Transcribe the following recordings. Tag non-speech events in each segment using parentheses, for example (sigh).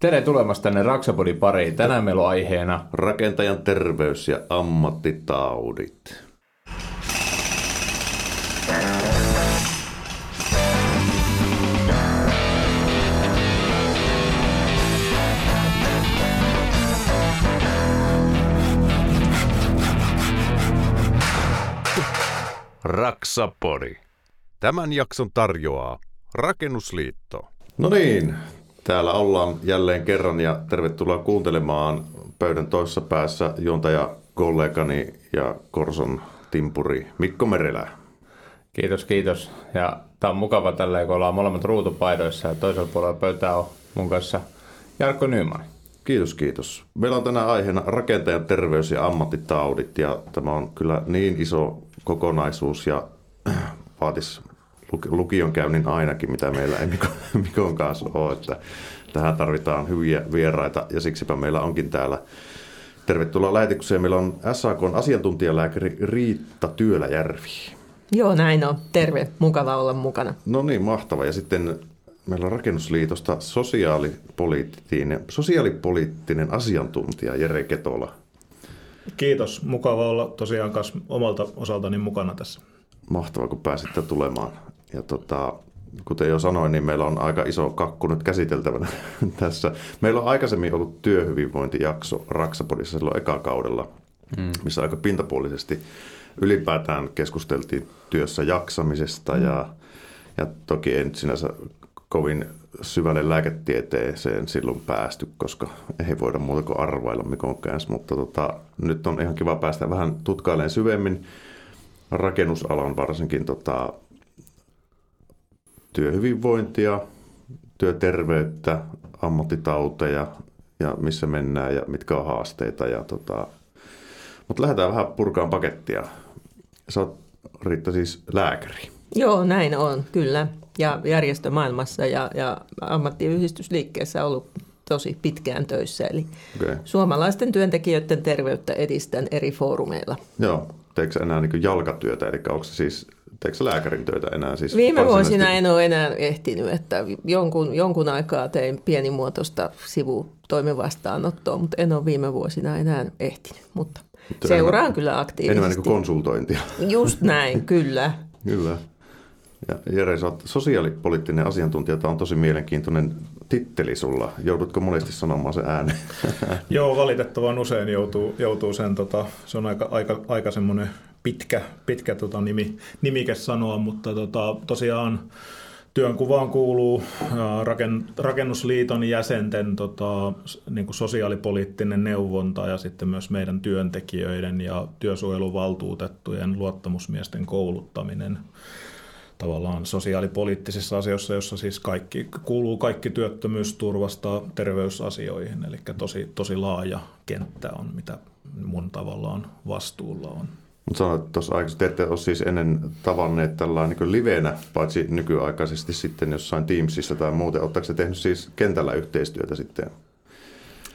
Tere tulemasta tänne Raksapodin pariin. Tänään meillä on aiheena Rakentajan terveys ja ammattitaudit. Raksapodi. Tämän jakson tarjoaa Rakennusliitto. No niin, täällä ollaan jälleen kerran ja tervetuloa kuuntelemaan pöydän toisessa päässä juontaja kollegani ja Korson timpuri Mikko Merelä. Kiitos, kiitos. Ja tämä on mukava tällä, kun ollaan molemmat ruutupaidoissa ja toisella puolella pöytää on mun kanssa Jarkko Nyman. Kiitos, kiitos. Meillä on tänään aiheena rakentajan terveys ja ammattitaudit ja tämä on kyllä niin iso kokonaisuus ja (clears throat) vaatisi lukion käynnin ainakin, mitä meillä ei (laughs) Mikon kanssa ole, että tähän tarvitaan hyviä vieraita ja siksipä meillä onkin täällä Tervetuloa lähetykseen. Meillä on SAK asiantuntijalääkäri Riitta Työläjärvi. Joo, näin on. Terve. Mukava olla mukana. No niin, mahtava. Ja sitten meillä on Rakennusliitosta sosiaalipoliittinen, sosiaalipoliittinen asiantuntija Jere Ketola. Kiitos. Mukava olla tosiaan omalta osaltani mukana tässä. Mahtavaa, kun pääsitte tulemaan. Ja tota, kuten jo sanoin, niin meillä on aika iso kakku nyt käsiteltävänä (laughs) tässä. Meillä on aikaisemmin ollut työhyvinvointijakso Raksapodissa silloin eka kaudella, mm. missä aika pintapuolisesti ylipäätään keskusteltiin työssä jaksamisesta mm. ja, ja toki en sinänsä kovin syvälle lääketieteeseen silloin päästy, koska ei voida muuta kuin arvailla mikon kanssa, mutta tota, nyt on ihan kiva päästä vähän tutkailemaan syvemmin rakennusalan varsinkin tota, työhyvinvointia, työterveyttä, ammattitauteja ja missä mennään ja mitkä on haasteita. Ja tota, mutta lähdetään vähän purkaan pakettia. Sä oot Riitta siis lääkäri. Joo, näin on, kyllä. Ja järjestömaailmassa ja, ja ammattiyhdistysliikkeessä ollut tosi pitkään töissä. Eli okay. suomalaisten työntekijöiden terveyttä edistän eri foorumeilla. Joo, teekö enää niin jalkatyötä, eli onko se siis Teekö lääkärin töitä enää? Siis Viime vuosina en ole enää ehtinyt, että jonkun, jonkun aikaa tein pienimuotoista sivutoimivastaanottoa, mutta en ole viime vuosina enää ehtinyt. Mutta mutta seuraan enemmän, kyllä aktiivisesti. Enemmän niin kuin konsultointia. Just näin, (laughs) kyllä. kyllä. Ja Jere, sä oot sosiaalipoliittinen asiantuntija. Tämä on tosi mielenkiintoinen titteli sulla. Joudutko monesti sanomaan se ääneen? (laughs) Joo, valitettavan usein joutuu, joutuu sen. Tota, se on aika, aika, aika semmoinen pitkä, pitkä tota, nimi, nimike sanoa, mutta tota, tosiaan työnkuvaan kuuluu raken, rakennusliiton jäsenten tota, niin kuin sosiaalipoliittinen neuvonta ja sitten myös meidän työntekijöiden ja työsuojeluvaltuutettujen luottamusmiesten kouluttaminen tavallaan sosiaalipoliittisissa asioissa, jossa siis kaikki, kuuluu kaikki työttömyysturvasta terveysasioihin, eli tosi, tosi laaja kenttä on, mitä mun tavallaan vastuulla on. Mutta sanoit tuossa aikaisemmin, te ette ole siis ennen tavanneet tällä niin livenä, paitsi nykyaikaisesti sitten jossain Teamsissa tai muuten. Oletteko se tehnyt siis kentällä yhteistyötä sitten?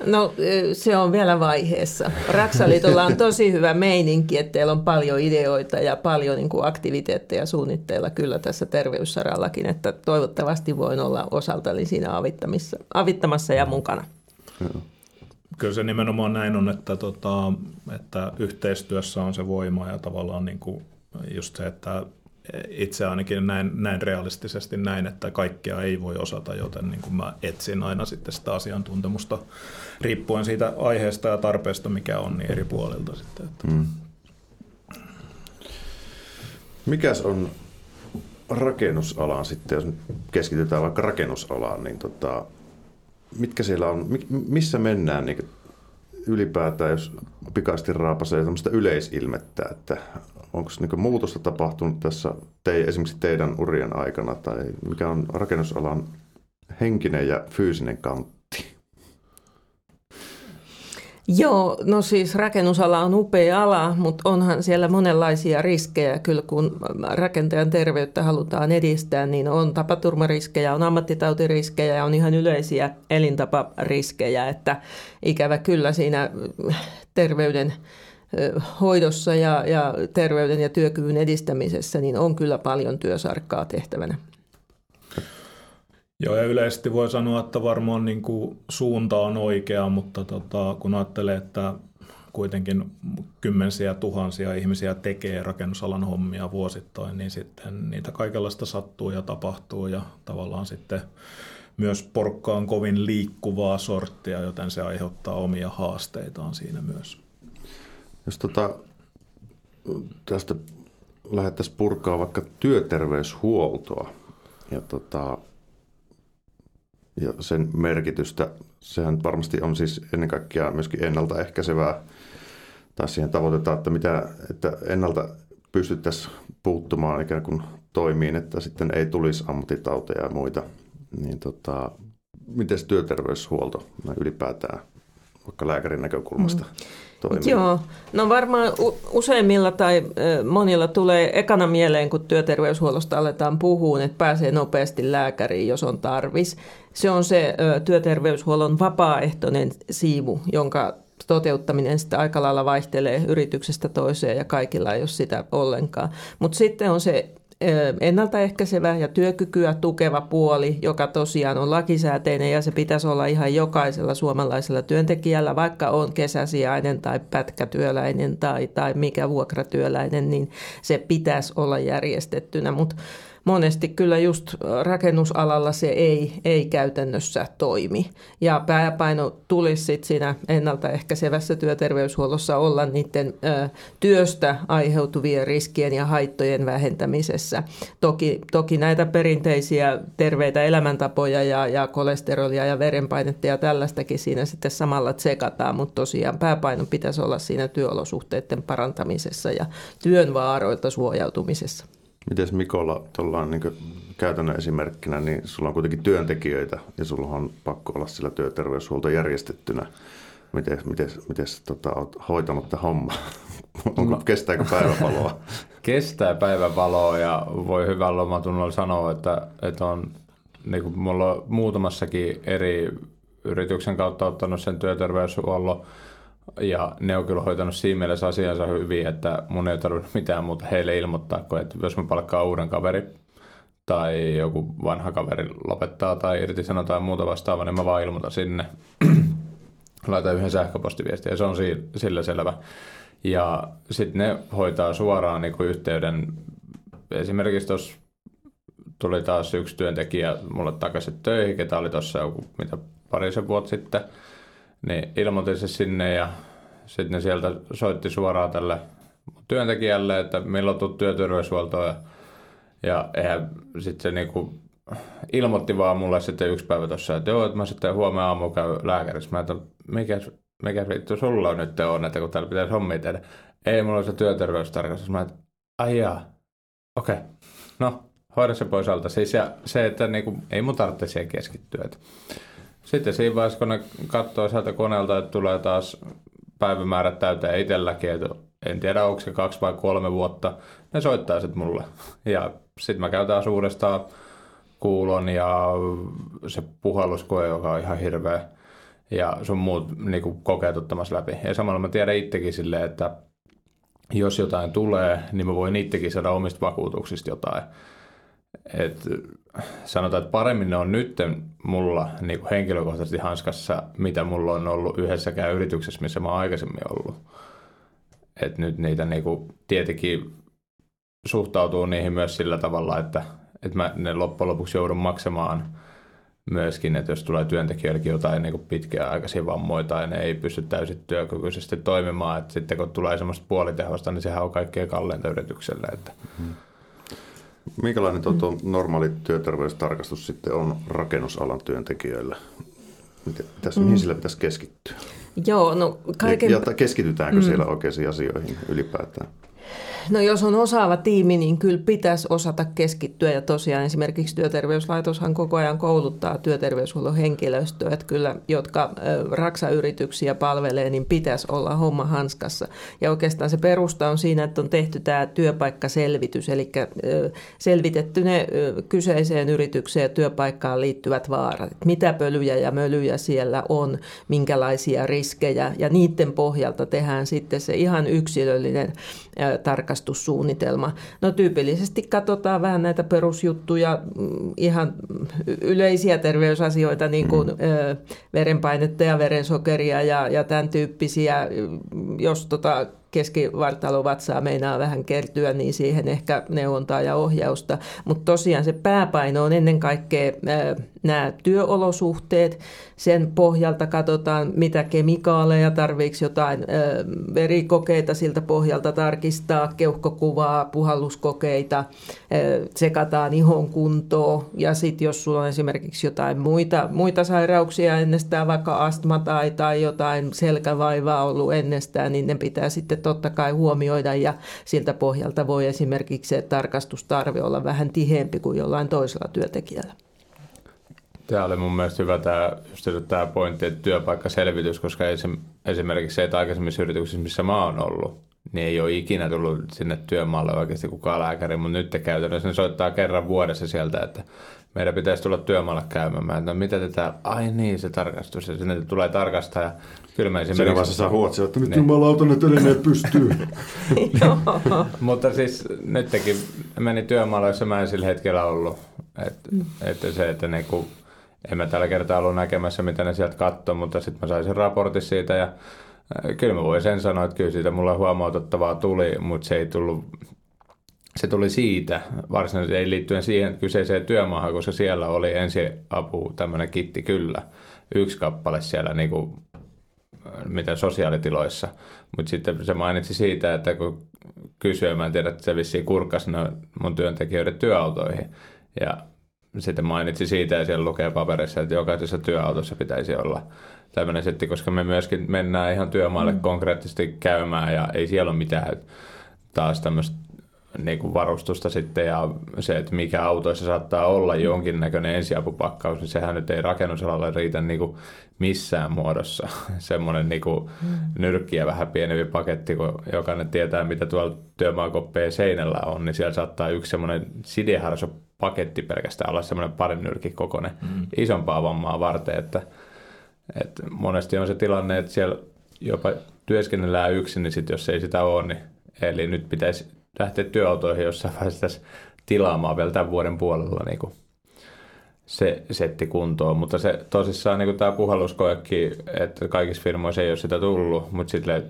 No se on vielä vaiheessa. Raksaliitolla on tosi hyvä meininki, että teillä on paljon ideoita ja paljon niin kuin aktiviteetteja suunnitteilla kyllä tässä terveyssarallakin, että toivottavasti voin olla osaltani siinä avittamassa, avittamassa ja mukana. Joo. Kyllä se nimenomaan näin on, että, tota, että yhteistyössä on se voima ja tavallaan niin kuin just se, että itse ainakin näin, näin realistisesti näin, että kaikkea ei voi osata, joten niin kuin mä etsin aina sitten sitä asiantuntemusta riippuen siitä aiheesta ja tarpeesta, mikä on, niin eri puolilta sitten. Että. Mm. Mikäs on rakennusalaan sitten, jos keskitytään vaikka rakennusalaan, niin tota, mitkä siellä on, missä mennään niin ylipäätään, jos pikaisesti raapasee tämmöistä yleisilmettä, että onko niin muutosta tapahtunut tässä te, esimerkiksi teidän urien aikana, tai mikä on rakennusalan henkinen ja fyysinen kantti? Joo, no siis rakennusala on upea ala, mutta onhan siellä monenlaisia riskejä. Kyllä kun rakentajan terveyttä halutaan edistää, niin on tapaturmariskejä, on ammattitautiriskejä ja on ihan yleisiä elintapariskejä. Että ikävä kyllä siinä terveyden hoidossa ja, ja terveyden ja työkyvyn edistämisessä niin on kyllä paljon työsarkkaa tehtävänä. Joo, ja yleisesti voi sanoa, että varmaan niin kuin suunta on oikea, mutta tota, kun ajattelee, että kuitenkin kymmensiä tuhansia ihmisiä tekee rakennusalan hommia vuosittain, niin sitten niitä kaikenlaista sattuu ja tapahtuu ja tavallaan sitten myös porkka on kovin liikkuvaa sorttia, joten se aiheuttaa omia haasteitaan siinä myös. Jos tota, tästä lähdettäisiin purkaa vaikka työterveyshuoltoa ja, tota, ja sen merkitystä, sehän varmasti on siis ennen kaikkea myöskin ennaltaehkäisevää, tai siihen tavoitetaan, että, mitä, että ennalta pystyttäisiin puuttumaan ikään kuin toimiin, että sitten ei tulisi ammattitauteja ja muita. Niin tota, miten työterveyshuolto ylipäätään, vaikka lääkärin näkökulmasta? Mm toimii? Joo, no varmaan useimmilla tai monilla tulee ekana mieleen, kun työterveyshuollosta aletaan puhua, että pääsee nopeasti lääkäriin, jos on tarvis. Se on se työterveyshuollon vapaaehtoinen siivu, jonka toteuttaminen sitten aika lailla vaihtelee yrityksestä toiseen ja kaikilla ei ole sitä ollenkaan. Mutta sitten on se ennaltaehkäisevä ja työkykyä tukeva puoli, joka tosiaan on lakisääteinen ja se pitäisi olla ihan jokaisella suomalaisella työntekijällä, vaikka on kesäsijainen tai pätkätyöläinen tai, tai mikä vuokratyöläinen, niin se pitäisi olla järjestettynä. Mutta monesti kyllä just rakennusalalla se ei, ei käytännössä toimi. Ja pääpaino tulisi sitten siinä ennaltaehkäisevässä työterveyshuollossa olla niiden ö, työstä aiheutuvien riskien ja haittojen vähentämisessä. Toki, toki näitä perinteisiä terveitä elämäntapoja ja, ja kolesterolia ja verenpainetta ja tällaistakin siinä sitten samalla tsekataan, mutta tosiaan pääpaino pitäisi olla siinä työolosuhteiden parantamisessa ja työn vaaroilta suojautumisessa. Miten Mikolla tuolla niin käytännön esimerkkinä, niin sulla on kuitenkin työntekijöitä ja sulla on pakko olla sillä työterveyshuolto järjestettynä. Miten, miten, miten tota, olet hoitanut tämä homma? (laughs) Onko, no, kestääkö päivävaloa? (laughs) Kestää päivävaloa ja voi hyvällä omatunnolla sanoa, että, että on, niin kuin mulla on muutamassakin eri yrityksen kautta ottanut sen työterveyshuollon ja ne on kyllä hoitanut siinä mielessä asiansa hyvin, että mun ei tarvitse mitään muuta heille ilmoittaa, kun että jos mä palkkaan uuden kaveri tai joku vanha kaveri lopettaa tai irtisanotaan muuta vastaavaa, niin mä vaan ilmoitan sinne. (clears throat) Laitan yhden sähköpostiviestin ja se on sillä selvä. Ja sitten ne hoitaa suoraan niin kuin yhteyden. Esimerkiksi tuossa tuli taas yksi työntekijä mulle takaisin töihin, ketä oli tuossa joku mitä parisen vuotta sitten – niin ilmoitin se sinne ja sitten sieltä soitti suoraan tälle työntekijälle, että milloin tulet työterveyshuoltoon. Ja, ja sitten se niinku ilmoitti vaan mulle sitten yksi päivä tuossa, että joo, että mä sitten huomenna aamulla käy lääkärissä. Mä että mikä, mikä vittu sulla on nyt on, että kun täällä pitäisi hommia tehdä. Ei, mulla on se työterveystarkastus. Mä että okei, okay. no hoida se pois alta. Siis ja se, että niinku, ei mun tarvitse siihen keskittyä. Että sitten siinä vaiheessa, kun ne katsoo sieltä koneelta, että tulee taas päivämäärät täyteen itselläkin, että en tiedä onko se kaksi vai kolme vuotta, ne soittaa sitten mulle. Ja sitten mä käyn taas uudestaan kuulon ja se puhalluskoe, joka on ihan hirveä ja sun muut niin kokeet ottamassa läpi. Ja samalla mä tiedän itsekin silleen, että jos jotain tulee, niin mä voin itsekin saada omista vakuutuksista jotain. Et sanotaan, että paremmin ne on nyt mulla niin kuin henkilökohtaisesti hanskassa, mitä mulla on ollut yhdessäkään yrityksessä, missä mä oon aikaisemmin ollut. Et nyt niitä niin kuin, tietenkin suhtautuu niihin myös sillä tavalla, että, että mä ne loppujen lopuksi joudun maksamaan myöskin, että jos tulee työntekijöillekin jotain niin pitkäaikaisia vammoja tai ne ei pysty täysin työkykyisesti toimimaan, että sitten kun tulee semmoista puolitehosta, niin sehän on kaikkein kalleinta yritykselle. Että, mm. Minkälainen tuo, tuo normaali työterveystarkastus sitten on rakennusalan työntekijöillä? Mitäs, mihin mm. sillä pitäisi keskittyä? Joo, no kaiken... Ja, ja keskitytäänkö mm. siellä oikeisiin asioihin ylipäätään? No jos on osaava tiimi, niin kyllä pitäisi osata keskittyä. Ja tosiaan esimerkiksi työterveyslaitoshan koko ajan kouluttaa työterveyshuollon henkilöstöä, että kyllä jotka raksayrityksiä palvelee, niin pitäisi olla homma hanskassa. Ja oikeastaan se perusta on siinä, että on tehty tämä työpaikkaselvitys, eli selvitetty ne kyseiseen yritykseen ja työpaikkaan liittyvät vaarat. Mitä pölyjä ja mölyjä siellä on, minkälaisia riskejä. Ja niiden pohjalta tehdään sitten se ihan yksilöllinen tarkastus tarkastussuunnitelma. No tyypillisesti katsotaan vähän näitä perusjuttuja, mm, ihan yleisiä terveysasioita, niin kuin mm. verenpainetta ja verensokeria ja, ja tämän tyyppisiä. Jos tota, keskivartalovatsaa meinaa vähän kertyä, niin siihen ehkä neuvontaa ja ohjausta. Mutta tosiaan se pääpaino on ennen kaikkea nämä työolosuhteet. Sen pohjalta katsotaan, mitä kemikaaleja, tarviiko jotain verikokeita siltä pohjalta tarkistaa, keuhkokuvaa, puhalluskokeita, tsekataan ihon kuntoa. Ja sitten jos sulla on esimerkiksi jotain muita, muita sairauksia ennestään, vaikka astma tai, tai jotain selkävaivaa ollut ennestään, niin ne pitää sitten totta kai huomioida ja siltä pohjalta voi esimerkiksi se tarkastustarve olla vähän tiheempi kuin jollain toisella työntekijällä. Tämä oli mun mielestä hyvä tämä, just tämä pointti, että työpaikkaselvitys, koska esimerkiksi se, että aikaisemmissa yrityksissä, missä mä oon ollut, niin ei ole ikinä tullut sinne työmaalle oikeasti kukaan lääkäri, mutta nyt te käytännössä ne soittaa kerran vuodessa sieltä, että meidän pitäisi tulla työmaalle käymään. Mä, no mitä te täällä? Ai niin, se tarkastus. Ja sinne tulee tarkastaa. Ja kyllä mä esimerkiksi... Siinä vaiheessa saa huotsia, että nyt niin. jumalauta ne telineet pystyy. (laughs) Mutta siis nyt tekin meni työmaalle, jossa mä en sillä hetkellä ollut. Et, mm. että se, että ne kun en mä tällä kertaa ollut näkemässä, mitä ne sieltä katsoi, mutta sitten mä sain sen raportin siitä ja kyllä mä voin sen sanoa, että kyllä siitä mulle huomautettavaa tuli, mutta se ei tullut, se tuli siitä, varsinaisesti liittyen siihen kyseiseen työmaahan, koska siellä oli ensiapu tämmöinen kitti kyllä, yksi kappale siellä niin kuin, äh, mitä sosiaalitiloissa, mutta sitten se mainitsi siitä, että kun kysyi, mä en tiedä, että se vissiin kurkasi mun työntekijöiden työautoihin, ja sitten mainitsi siitä ja siellä lukee paperissa, että jokaisessa työautossa pitäisi olla tämmöinen setti, koska me myöskin mennään ihan työmaalle mm. konkreettisesti käymään ja ei siellä ole mitään taas tämmöistä niin kuin varustusta sitten ja se, että mikä autoissa saattaa olla jonkinnäköinen ensiapupakkaus, niin sehän nyt ei rakennusalalle riitä niin kuin missään muodossa. (laughs) Semmoinen niin kuin mm. nyrkkiä vähän pienempi paketti, kun jokainen tietää, mitä tuolla työmaakoppeja seinällä on, niin siellä saattaa yksi semmoinen sideharso paketti pelkästään olla semmoinen parin nyrkin kokoinen mm. isompaa vammaa varten, että, että monesti on se tilanne, että siellä jopa työskennellään yksin, niin sit jos ei sitä ole, niin eli nyt pitäisi lähteä työautoihin jossain (laughs) vaiheessa tilaamaan vielä tämän vuoden puolella niin kuin se setti kuntoon, mutta se tosissaan niin tämä puhalluskoekin, että kaikissa firmoissa ei ole sitä tullut, mutta sitten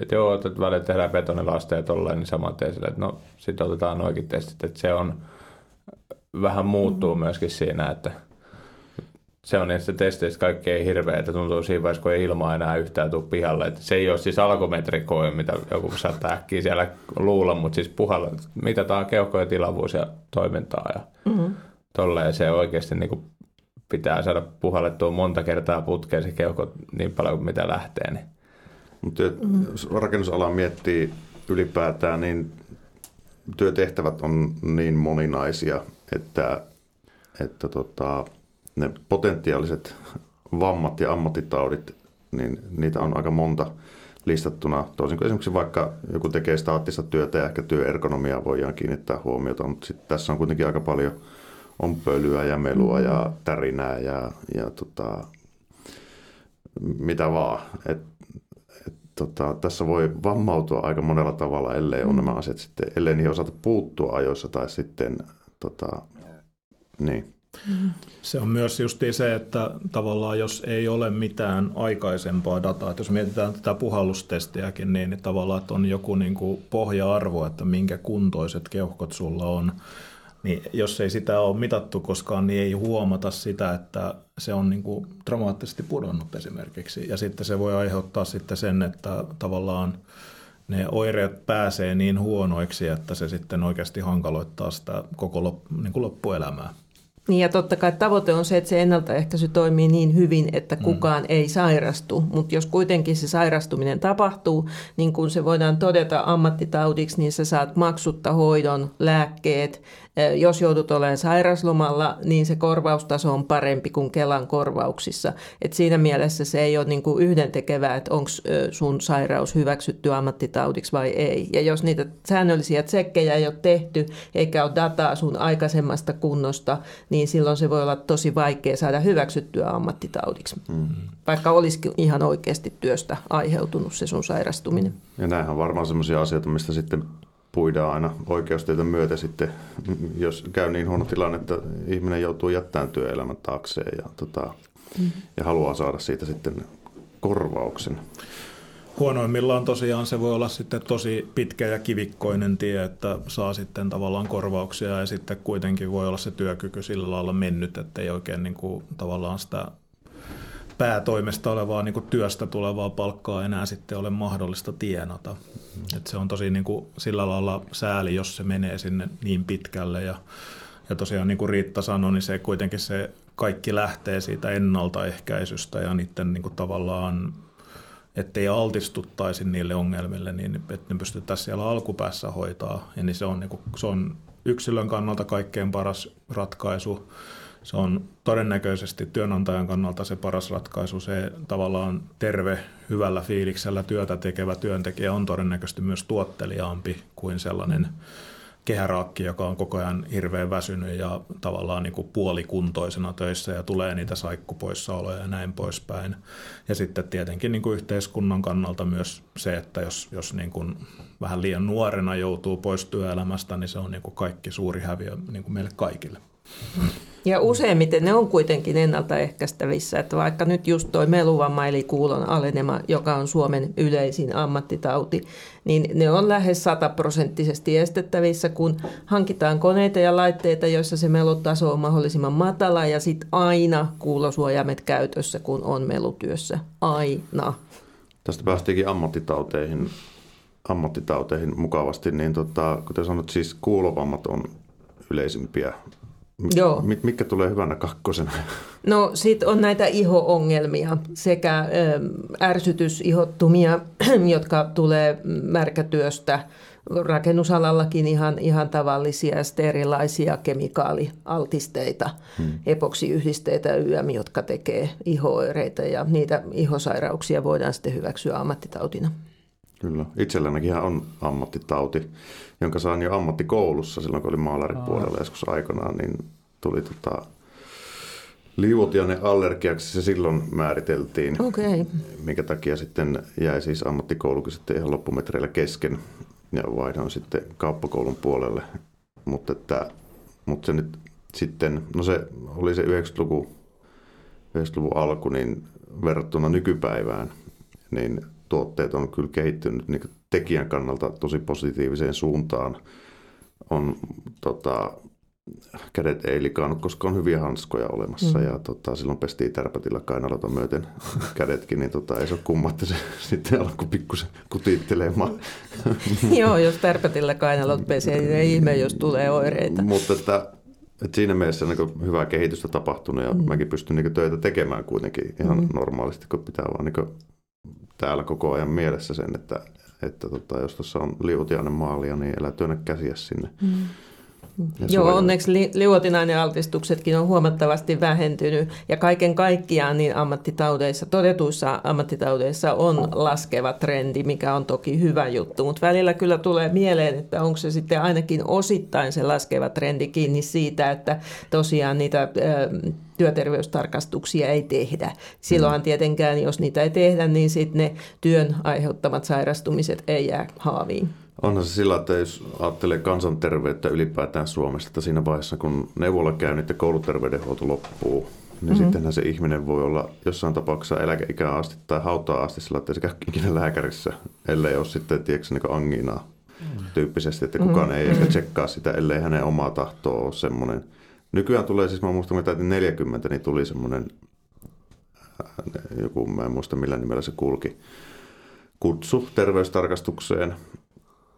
että joo, että välillä tehdään betonilasteja tolleen, niin saman sille, että no sitten otetaan noikin testit, että se on vähän muuttuu mm-hmm. myöskin siinä, että se on niistä testeistä kaikkein hirveä, että tuntuu siinä vaiheessa, kun ei ilmaa enää yhtään tule pihalle. Että se ei ole siis alkometrikoe, mitä joku saattaa äkkiä siellä luulla, mutta siis puhalla, mitataan keuhkojen tilavuus ja toimintaa ja mm-hmm. tolleen se oikeasti niin kuin pitää saada puhallettua monta kertaa putkeen se keuhko niin paljon kuin mitä lähtee. Niin. Mutta mm-hmm. rakennusala miettii ylipäätään, niin työtehtävät on niin moninaisia, että, että tota, ne potentiaaliset vammat ja ammattitaudit, niin niitä on aika monta listattuna. Toisin kuin esimerkiksi vaikka joku tekee staattista työtä ja ehkä työergonomiaa voidaan kiinnittää huomiota, mutta sitten tässä on kuitenkin aika paljon on pölyä ja melua ja tärinää ja, ja tota, mitä vaan. Et, et, tota, tässä voi vammautua aika monella tavalla, ellei ole nämä asiat sitten, ellei niihin osata puuttua ajoissa tai sitten tota, niin. Se on myös just se, että tavallaan jos ei ole mitään aikaisempaa dataa, että jos mietitään tätä puhallustestiäkin, niin, niin tavallaan että on joku niin kuin pohja-arvo, että minkä kuntoiset keuhkot sulla on, niin jos ei sitä ole mitattu koskaan, niin ei huomata sitä, että se on niin kuin dramaattisesti pudonnut esimerkiksi. Ja sitten se voi aiheuttaa sitten sen, että tavallaan ne oireet pääsee niin huonoiksi, että se sitten oikeasti hankaloittaa sitä koko lop, niin kuin loppuelämää. Niin ja totta kai tavoite on se, että se ennaltaehkäisy toimii niin hyvin, että mm. kukaan mm. ei sairastu. Mutta jos kuitenkin se sairastuminen tapahtuu, niin kun se voidaan todeta ammattitaudiksi, niin sä saat maksutta hoidon, lääkkeet, jos joudut olemaan sairaslomalla, niin se korvaustaso on parempi kuin Kelan korvauksissa. Et siinä mielessä se ei ole niin kuin yhdentekevää, että onko sun sairaus hyväksytty ammattitaudiksi vai ei. Ja jos niitä säännöllisiä tsekkejä ei ole tehty, eikä ole dataa sun aikaisemmasta kunnosta, niin silloin se voi olla tosi vaikea saada hyväksyttyä ammattitaudiksi. Mm-hmm. Vaikka olisikin ihan oikeasti työstä aiheutunut se sun sairastuminen. Ja näinhän on varmaan sellaisia asioita, mistä sitten puidaan aina oikeustietä myötä sitten, jos käy niin huono tilanne, että ihminen joutuu jättämään työelämän taakseen ja, tota, mm. ja haluaa saada siitä sitten korvauksen. Huonoimmillaan tosiaan se voi olla sitten tosi pitkä ja kivikkoinen tie, että saa sitten tavallaan korvauksia ja sitten kuitenkin voi olla se työkyky sillä lailla mennyt, että ei oikein niin kuin tavallaan sitä päätoimesta olevaa niin kuin työstä tulevaa palkkaa enää sitten ole mahdollista tienata. Mm. Et se on tosi niin kuin sillä lailla sääli, jos se menee sinne niin pitkälle ja, ja tosiaan niin kuin Riitta sanoi, niin se kuitenkin se kaikki lähtee siitä ennaltaehkäisystä ja niiden niin kuin tavallaan ettei altistuttaisi niille ongelmille, niin että ne pystyttäisiin siellä alkupäässä hoitaa. Ja niin se on, niin kuin, se on yksilön kannalta kaikkein paras ratkaisu. Se on todennäköisesti työnantajan kannalta se paras ratkaisu. Se tavallaan terve, hyvällä fiiliksellä työtä tekevä työntekijä on todennäköisesti myös tuotteliaampi kuin sellainen kehäraakki, joka on koko ajan hirveän väsynyt ja tavallaan niin kuin puolikuntoisena töissä ja tulee niitä saikkupoissaoloja ja näin poispäin. Ja sitten tietenkin niin kuin yhteiskunnan kannalta myös se, että jos, jos niin kuin vähän liian nuorena joutuu pois työelämästä, niin se on niin kuin kaikki suuri häviö niin kuin meille kaikille. Ja useimmiten ne on kuitenkin ennaltaehkäistävissä, että vaikka nyt just toi meluvamma eli kuulon alenema, joka on Suomen yleisin ammattitauti, niin ne on lähes sataprosenttisesti estettävissä, kun hankitaan koneita ja laitteita, joissa se melutaso on mahdollisimman matala ja sitten aina kuulosuojaimet käytössä, kun on melutyössä. Aina. Tästä päästiinkin ammattitauteihin, ammattitauteihin mukavasti, niin tota, kuten sanot, siis kuulovammat on yleisimpiä Joo. Mitkä tulee hyvänä kakkosena? (laughs) No sitten on näitä iho-ongelmia sekä ärsytysihottumia, (clears throat) jotka tulee märkätyöstä, rakennusalallakin ihan, ihan tavallisia ja sitten erilaisia kemikaalialtisteita, hmm. epoksiyhdisteitä YM, jotka tekee ihooireita ja niitä ihosairauksia voidaan sitten hyväksyä ammattitautina. Kyllä. Itsellänikin on ammattitauti, jonka sain jo ammattikoulussa silloin, kun olin maalaripuolella joskus aikanaan, niin tuli tota, liuotiainen allergiaksi se silloin määriteltiin, okay. minkä takia sitten jäi siis ammattikoulukin sitten ihan loppumetreillä kesken ja vaihdoin sitten kauppakoulun puolelle. Mutta, että, mutta se nyt sitten, no se oli se 90-luku, 90-luvun alku, niin verrattuna nykypäivään, niin tuotteet on kyllä kehittynyt niin tekijän kannalta tosi positiiviseen suuntaan. On tota, kädet ei likaannut, koska on hyviä hanskoja olemassa mm. ja tota, silloin pestiin tärpätillä kainalota myöten kädetkin, niin tota, ei se ole kumma, että se (laughs) sitten alkoi pikkusen kutittelemaan. (laughs) Joo, jos tärpätillä kainalot pesee, niin ei ihme, jos tulee oireita. Mutta että, että siinä mielessä niin hyvää kehitystä tapahtunut ja mm. mäkin pystyn niin töitä tekemään kuitenkin ihan mm. normaalisti, kun pitää vaan niin täällä koko ajan mielessä sen, että, että tota, jos tuossa on liutiainen maalia, niin älä työnnä käsiä sinne. Mm. Joo, onneksi li- liuotinainen altistuksetkin on huomattavasti vähentynyt ja kaiken kaikkiaan niin ammattitaudeissa, todetuissa ammattitaudeissa on laskeva trendi, mikä on toki hyvä juttu, mutta välillä kyllä tulee mieleen, että onko se sitten ainakin osittain se laskeva trendi kiinni siitä, että tosiaan niitä työterveystarkastuksia ei tehdä. Silloinhan mm. tietenkään, jos niitä ei tehdä, niin sitten ne työn aiheuttamat sairastumiset ei jää haaviin. Onhan se sillä, että jos ajattelee kansanterveyttä ylipäätään Suomessa, että siinä vaiheessa kun neuvolakäynnit ja kouluterveydenhuolto loppuu, niin mm-hmm. sittenhän se ihminen voi olla jossain tapauksessa eläkeikään asti tai hautaa asti sillä, että ei se käy ikinä lääkärissä, ellei ole sitten, tiedätkö, niin angiinaa mm. tyyppisesti, että kukaan mm-hmm. ei ehkä tsekkaa sitä, ellei hänen omaa tahtoa ole semmoinen. Nykyään tulee siis, mä muistan, että 40, niin tuli semmoinen, äh, joku, mä en muista millä nimellä se kulki, kutsu terveystarkastukseen,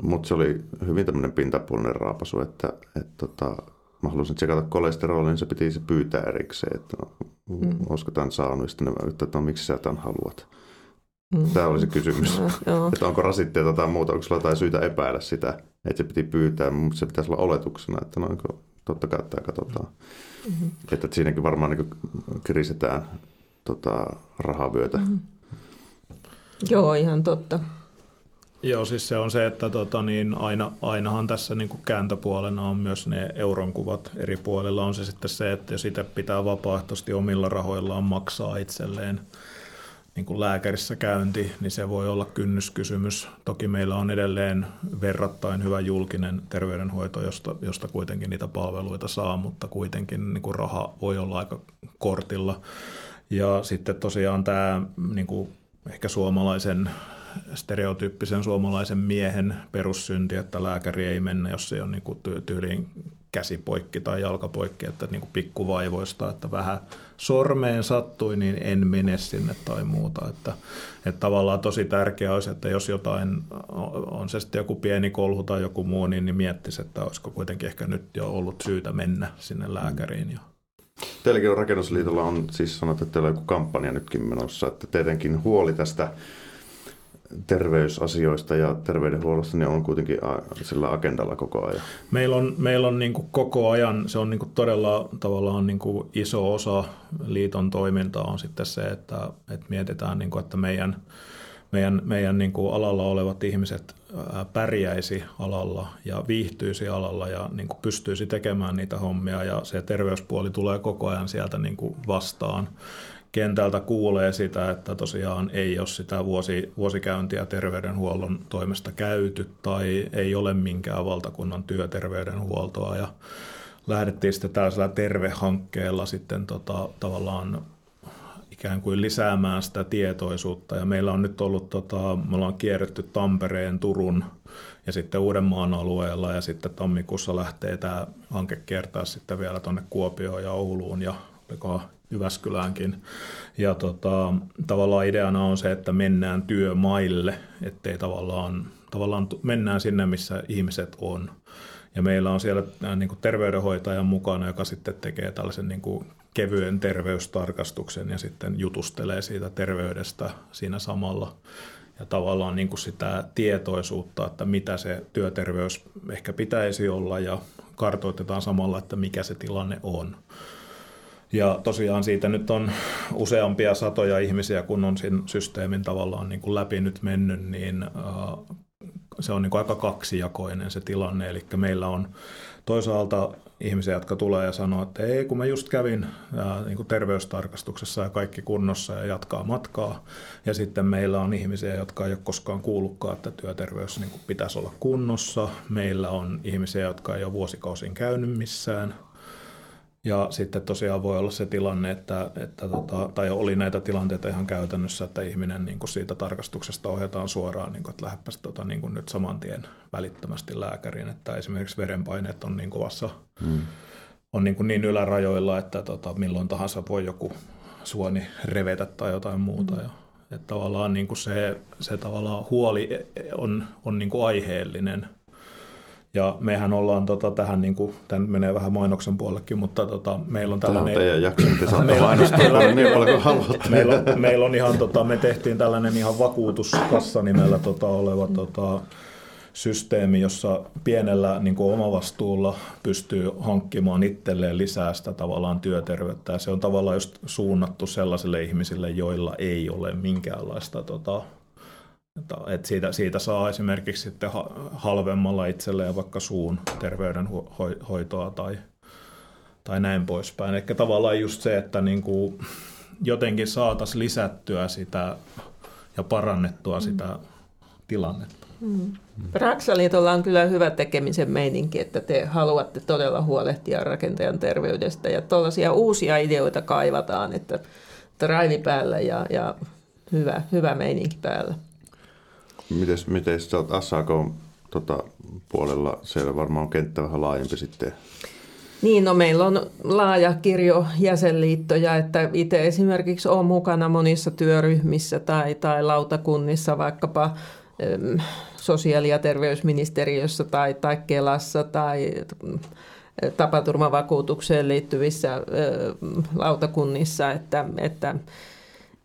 mutta se oli hyvin tämmöinen pintapuolinen raapasu, että, että tota, mä halusin tsekata kolesterolin, niin se piti se pyytää erikseen, että no, mm. olisiko tämän saanut, sitten ne että no, miksi sä tämän haluat. Mm. Tämä oli se kysymys, no, (laughs) että onko rasitteita tai muuta, onko sulla jotain syytä epäillä sitä, että se piti pyytää, mutta se pitäisi olla oletuksena, että no, totta kai tämä katsotaan. Mm-hmm. Että siinäkin varmaan niin krisetään tota, rahavyötä. Mm-hmm. Joo, ihan totta. Joo, siis se on se, että tota, niin aina, ainahan tässä niin kuin kääntöpuolena on myös ne euron kuvat eri puolilla. On se sitten se, että jos itse pitää vapaaehtoisesti omilla rahoillaan maksaa itselleen niin kuin lääkärissä käynti, niin se voi olla kynnyskysymys. Toki meillä on edelleen verrattain hyvä julkinen terveydenhoito, josta, josta kuitenkin niitä palveluita saa, mutta kuitenkin niin kuin raha voi olla aika kortilla. Ja sitten tosiaan tämä niin kuin ehkä suomalaisen stereotyyppisen suomalaisen miehen perussynti, että lääkäri ei mennä, jos se on niin tyyliin käsi poikki tai jalka poikki, että niin pikkuvaivoista, että vähän sormeen sattui, niin en mene sinne tai muuta. Että, että tavallaan tosi tärkeää olisi, että jos jotain, on se sitten joku pieni kolhu tai joku muu, niin, niin miettisi, että olisiko kuitenkin ehkä nyt jo ollut syytä mennä sinne lääkäriin. Jo. Teilläkin on Rakennusliitolla on siis sanottu, että teillä on joku kampanja nytkin menossa, että tietenkin huoli tästä terveysasioista ja terveydenhuollosta niin on kuitenkin sillä agendalla koko ajan. Meillä on, meillä on niin kuin koko ajan, se on niin kuin todella tavallaan niin kuin iso osa liiton toimintaa on sitten se, että, että mietitään, niin kuin, että meidän, meidän, meidän niin kuin alalla olevat ihmiset pärjäisi alalla ja viihtyisi alalla ja niin kuin pystyisi tekemään niitä hommia ja se terveyspuoli tulee koko ajan sieltä niin kuin vastaan kentältä kuulee sitä, että tosiaan ei ole sitä vuosi, vuosikäyntiä terveydenhuollon toimesta käyty tai ei ole minkään valtakunnan työterveydenhuoltoa. Ja lähdettiin sitten tällaisella tervehankkeella sitten tota, tavallaan ikään kuin lisäämään sitä tietoisuutta. Ja meillä on nyt ollut, tota, me ollaan kierretty Tampereen, Turun ja sitten Uudenmaan alueella. Ja sitten tammikuussa lähtee tämä hanke kiertää sitten vielä tuonne Kuopioon ja Ouluun. Ja Jyväskyläänkin. Ja tota, tavallaan ideana on se, että mennään työmaille, ettei tavallaan, tavallaan mennään sinne, missä ihmiset on. Ja meillä on siellä äh, niin kuin terveydenhoitaja mukana, joka sitten tekee tällaisen niin kuin kevyen terveystarkastuksen ja sitten jutustelee siitä terveydestä siinä samalla. Ja tavallaan niin kuin sitä tietoisuutta, että mitä se työterveys ehkä pitäisi olla ja kartoitetaan samalla, että mikä se tilanne on. Ja tosiaan siitä nyt on useampia satoja ihmisiä, kun on sen systeemin tavallaan niin kuin läpi nyt mennyt, niin äh, se on niin kuin aika kaksijakoinen se tilanne. Eli meillä on toisaalta ihmisiä, jotka tulee ja sanoo, että ei, kun mä just kävin äh, niin kuin terveystarkastuksessa ja kaikki kunnossa ja jatkaa matkaa. Ja sitten meillä on ihmisiä, jotka ei ole koskaan kuullutkaan, että työterveys niin kuin pitäisi olla kunnossa. Meillä on ihmisiä, jotka ei ole vuosikausin käynyt missään – ja sitten tosiaan voi olla se tilanne, että, että tota, tai oli näitä tilanteita ihan käytännössä, että ihminen niin kuin siitä tarkastuksesta ohjataan suoraan, niin kuin, että lähdepäs tota, niin kuin nyt saman tien välittömästi lääkäriin, että esimerkiksi verenpaineet on niin kovassa, hmm. on niin, kuin niin ylärajoilla, että tota, milloin tahansa voi joku suoni revetä tai jotain muuta. Hmm. Ja, että tavallaan niin kuin se, se tavallaan huoli on, on niin kuin aiheellinen – ja mehän ollaan tota, tähän, niin kuin, tämän menee vähän mainoksen puolellekin, mutta tota, meillä on tällainen... Tämä on teidän jakso, te saatte mainostaa niin paljon kuin haluatte. Meillä on, meillä on ihan, tota, me tehtiin tällainen ihan vakuutuskassa nimellä tota, oleva tota, systeemi, jossa pienellä niin kuin omavastuulla pystyy hankkimaan itselleen lisää sitä tavallaan työterveyttä. Ja se on tavallaan just suunnattu sellaisille ihmisille, joilla ei ole minkäänlaista tota, että siitä, siitä saa esimerkiksi sitten halvemmalla itselleen vaikka suun terveydenhoitoa tai, tai näin poispäin. Eli tavallaan just se, että niin kuin jotenkin saataisiin lisättyä sitä ja parannettua sitä tilannetta. Mm. Raksaliitolla on kyllä hyvä tekemisen meininki, että te haluatte todella huolehtia rakentajan terveydestä ja tuollaisia uusia ideoita kaivataan, että drive päällä ja, ja hyvä, hyvä meininki päällä. Mites, mites sä oot SAK tota, puolella, siellä varmaan on kenttä vähän laajempi sitten. Niin, no meillä on laaja kirjo jäsenliittoja, että itse esimerkiksi olen mukana monissa työryhmissä tai, tai lautakunnissa vaikkapa sosiaali- ja terveysministeriössä tai, tai Kelassa tai tapaturmavakuutukseen liittyvissä lautakunnissa, että, että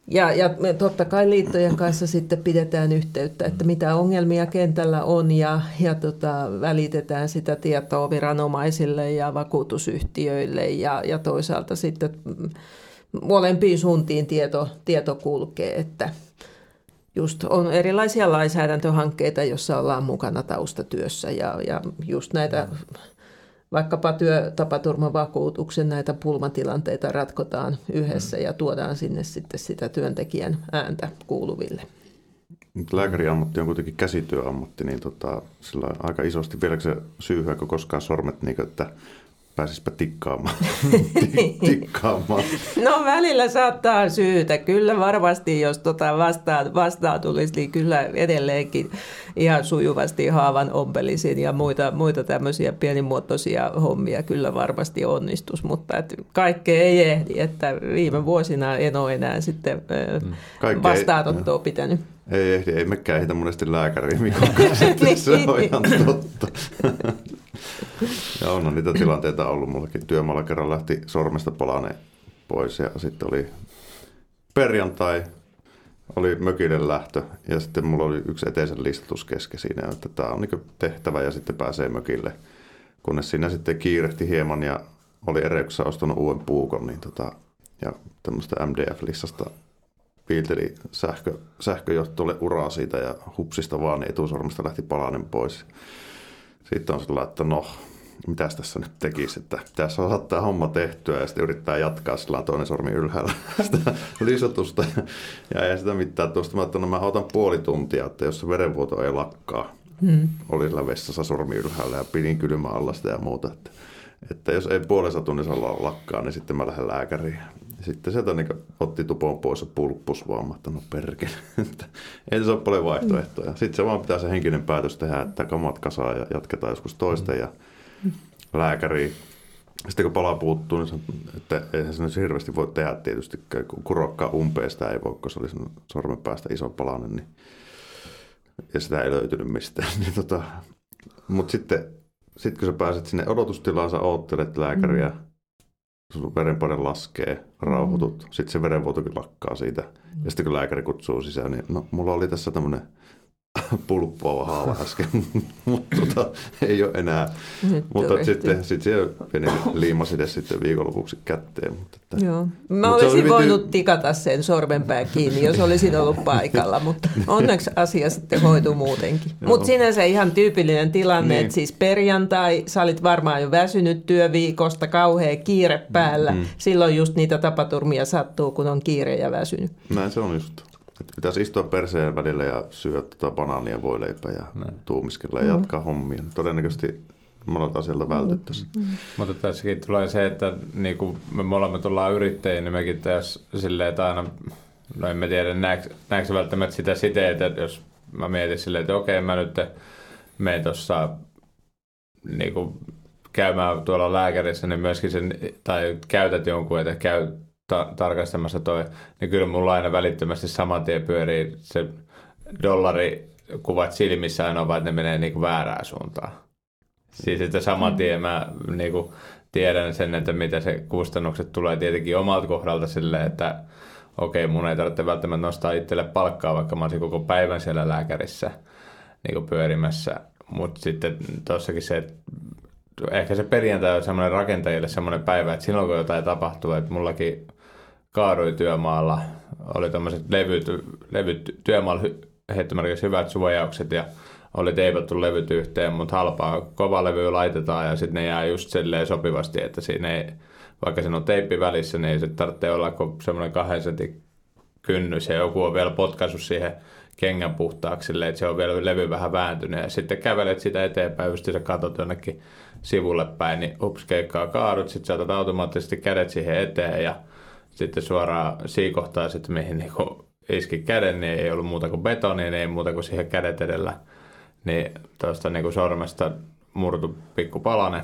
ja, ja me totta kai liittojen kanssa sitten pidetään yhteyttä, että mitä ongelmia kentällä on ja, ja tota, välitetään sitä tietoa viranomaisille ja vakuutusyhtiöille ja, ja toisaalta sitten molempiin suuntiin tieto, tieto kulkee, että just on erilaisia lainsäädäntöhankkeita, joissa ollaan mukana taustatyössä ja, ja just näitä vaikkapa työtapaturmavakuutuksen näitä pulmatilanteita ratkotaan yhdessä ja tuodaan sinne sitten sitä työntekijän ääntä kuuluville. Lääkäriammatti on kuitenkin käsityöammatti, niin tota, sillä on aika isosti vieläkö se syyhyäkö koskaan sormet, niin kuin, että pääsispä tikkaamaan. (laughs) tikkaamaan. No välillä saattaa syytä. Kyllä varmasti, jos tota vastaan, vastaan tulisi, niin kyllä edelleenkin ihan sujuvasti haavan ompelisin ja muita, muita tämmöisiä pienimuotoisia hommia kyllä varmasti onnistus, mutta et kaikkea ei ehdi, että viime vuosina en ole enää sitten mm. vastaanottoa pitänyt. Ei ehdi, ei mekään ehditä monesti lääkäriin, mikä niin. (laughs) se on ihan totta. (laughs) (laughs) ja on niitä tilanteita ollut. Mullakin työmaalla kerran lähti sormesta palane pois ja sitten oli perjantai, oli mökille lähtö ja sitten mulla oli yksi eteisen listatus kesken siinä, että tämä on niin tehtävä ja sitten pääsee mökille. Kunnes siinä sitten kiirehti hieman ja oli ereyksessä ostanut uuden puukon niin tota, ja tämmöistä MDF-listasta piilteli sähkö, sähköjohtolle uraa siitä ja hupsista vaan, niin etusormesta lähti palanen pois. Sitten on sellainen, että no, mitä tässä nyt tekisi, että tässä on tämä homma tehtyä ja sitten yrittää jatkaa sillä toinen sormi ylhäällä (laughs) sitä lisotusta. Ja ei sitä mitään tuosta, mä, että no mä otan puoli tuntia, että jos se verenvuoto ei lakkaa, hmm. oli sillä vessassa sormi ylhäällä ja pidin kylmä alla sitä ja muuta. Että, että jos ei puolessa tunnissa lakkaa, niin sitten mä lähden lääkäriin. Sitten sieltä niin otti tupon pois ja pulppus vaan, että no perkele. (laughs) ei se ole paljon vaihtoehtoja. Sitten se vaan pitää se henkinen päätös tehdä, että kamat kasaa ja jatketaan joskus toista ja lääkäri. Sitten kun pala puuttuu, niin sanon, että eihän se nyt hirveästi voi tehdä tietysti, kun kurokkaa umpeesta ei voi, kun se oli sormen päästä iso palanen, niin, ja sitä ei löytynyt mistään. (laughs) Niin tota, Mutta sitten sit kun sä pääset sinne odotustilaan, sä oottelet lääkäriä, mm sun verenpaine laskee, rauhoitut, mm. sitten se verenvuotokin lakkaa siitä. Mm. Ja sitten kun lääkäri kutsuu sisään, niin no, mulla oli tässä tämmöinen (laughs) pulppuava haava äsken, (laughs) mutta tota, ei ole enää. Nyt mutta sitten sit se pieni liimasi sitten viikonlopuksi kätteen. Mutta että, Joo. Mä mutta olisin voinut ty- tikata sen sormenpää kiinni, jos olisin ollut paikalla, mutta (laughs) onneksi asia sitten hoituu muutenkin. Mutta sinänsä ihan tyypillinen tilanne, niin. että siis perjantai, sä olit varmaan jo väsynyt työviikosta, kauhea kiire päällä. Mm. Silloin just niitä tapaturmia sattuu, kun on kiire ja väsynyt. Näin se on just. Että pitäisi istua perseen välillä ja syödä tota banaania voileipää ja Näin. tuumiskella ja mm. jatkaa hommia. Todennäköisesti monet asialta vältyttäisiin. Mm. Mutta tässäkin tulee se, että niin kuin me molemmat ollaan yrittäjiä, niin mekin tässä silleen, että aina, no en mä tiedä, näetkö välttämättä sitä siteet, että jos mä mietin silleen, että okei, mä nyt menen tuossa niin kuin käymään tuolla lääkärissä, niin myöskin sen, tai käytät jonkun, että käy ta- tarkastamassa toi, niin kyllä mulla aina välittömästi saman tien pyörii se dollari kuvat silmissä aina vaan, että ne menee niin kuin väärään suuntaan. Siis että saman tien mä niin kuin tiedän sen, että mitä se kustannukset tulee tietenkin omalta kohdalta silleen, että okei, mun ei tarvitse välttämättä nostaa itselle palkkaa, vaikka mä olisin koko päivän siellä lääkärissä niin kuin pyörimässä. Mutta sitten tuossakin se, että ehkä se perjantai on semmoinen rakentajille semmoinen päivä, että silloin kun jotain tapahtuu, että mullakin kaadui työmaalla, oli tämmöiset levyt, levyt työmaalla heittomerkissä hyvät suojaukset ja oli teipattu levyt yhteen, mutta halpaa. Kova levy laitetaan ja sitten ne jää just silleen sopivasti, että siinä ei, vaikka siinä on teippi välissä, niin se tarvitse olla kuin semmoinen kahden sentin kynnys ja joku on vielä potkaisu siihen kengän puhtaaksi silleen, että se on vielä levy vähän vääntynyt. Ja sitten kävelet sitä eteenpäin, just sä katsot jonnekin sivulle päin, niin ups, keikkaa kaadut, sitten saatat automaattisesti kädet siihen eteen ja sitten suoraan siikohtaa, sitten mihin niin iski käden, niin ei ollut muuta kuin betoni, niin ei muuta kuin siihen kädet edellä. Niin tuosta niin sormesta murtu pikku palane.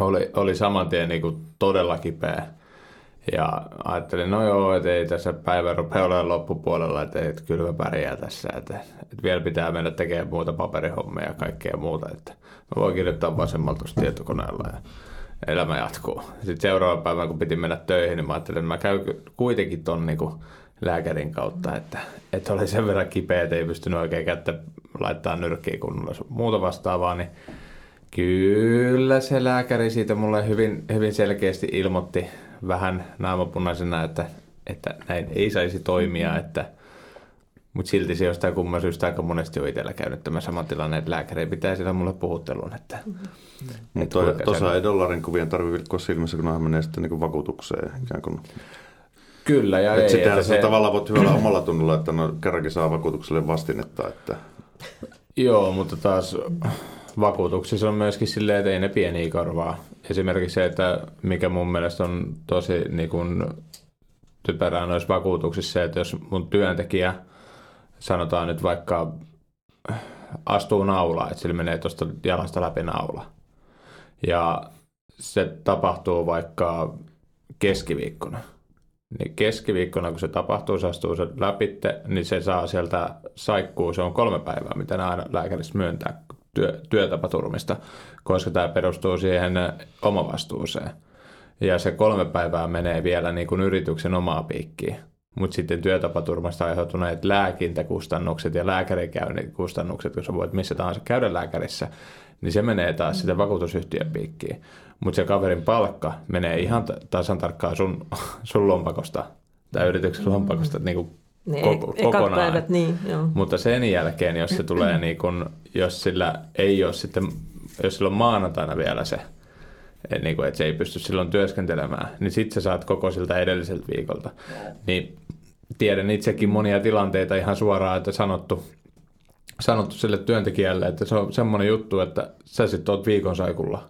Oli, oli saman tien niin kuin todella kipeä. Ja ajattelin, no joo, että ei tässä päivä rupea olemaan loppupuolella, että, että kyllä mä pärjää tässä. Että, että vielä pitää mennä tekemään muuta paperihommia ja kaikkea muuta. Että mä voin kirjoittaa vasemmalta tietokoneella. Ja elämä jatkuu. Sitten seuraava päivä, kun piti mennä töihin, niin mä ajattelin, että mä käyn kuitenkin ton niin kuin lääkärin kautta, että, että oli sen verran kipeä, että ei pystynyt oikein kättä laittaa nyrkkiä kunnolla muuta vastaavaa, niin kyllä se lääkäri siitä mulle hyvin, hyvin selkeästi ilmoitti vähän naamapunaisena, että, että näin ei saisi toimia, että Mutta silti se jostain kumman syystä aika monesti on itsellä käynyt tämä sama tilanne, että lääkäri pitää sitä mulle puhutteluun. Että, mm-hmm. että Tuossa ei dollarin kuvien tarvitse vilkkoa silmissä, kun menee sitten niin vakuutukseen ikään kuin. Kyllä ja et ei. Sitten se... tavallaan voit hyvällä omalla tunnolla, että no kerrankin saa vakuutukselle vastinetta. Että... Joo, mutta taas vakuutuksissa on myöskin silleen, että ei ne pieniä korvaa. Esimerkiksi se, että mikä mun mielestä on tosi niin kuin, typerää noissa vakuutuksissa että jos mun työntekijä sanotaan nyt vaikka astuu naulaa, että sillä menee tuosta jalasta läpi naula. Ja se tapahtuu vaikka keskiviikkona. Niin keskiviikkona, kun se tapahtuu, se astuu se läpi, niin se saa sieltä saikkuu, se on kolme päivää, mitä aina lääkäristä myöntää työ, työtapaturmista, koska tämä perustuu siihen omavastuuseen. Ja se kolme päivää menee vielä niin kuin yrityksen omaa piikkiin. Mutta sitten työtapaturmasta aiheutuneet lääkintäkustannukset ja lääkärikäynnin kustannukset, kun sä voit missä tahansa käydä lääkärissä, niin se menee taas sitten vakuutusyhtiön piikkiin. Mutta se kaverin palkka menee ihan tasan tarkkaan sun, (laughs) sun lompakosta tai yrityksen lompakosta niin kuin ne koko, kokonaan. Päivät, niin, joo. Mutta sen jälkeen, jos se tulee (clears throat) niin kun, jos sillä ei ole sitten, jos sillä on maanantaina vielä se, niin kuin, että se ei pysty silloin työskentelemään, niin sitten sä saat koko siltä edelliseltä viikolta. Niin tiedän itsekin monia tilanteita ihan suoraan, että sanottu, sanottu sille työntekijälle, että se on semmoinen juttu, että sä sitten oot viikon saikulla.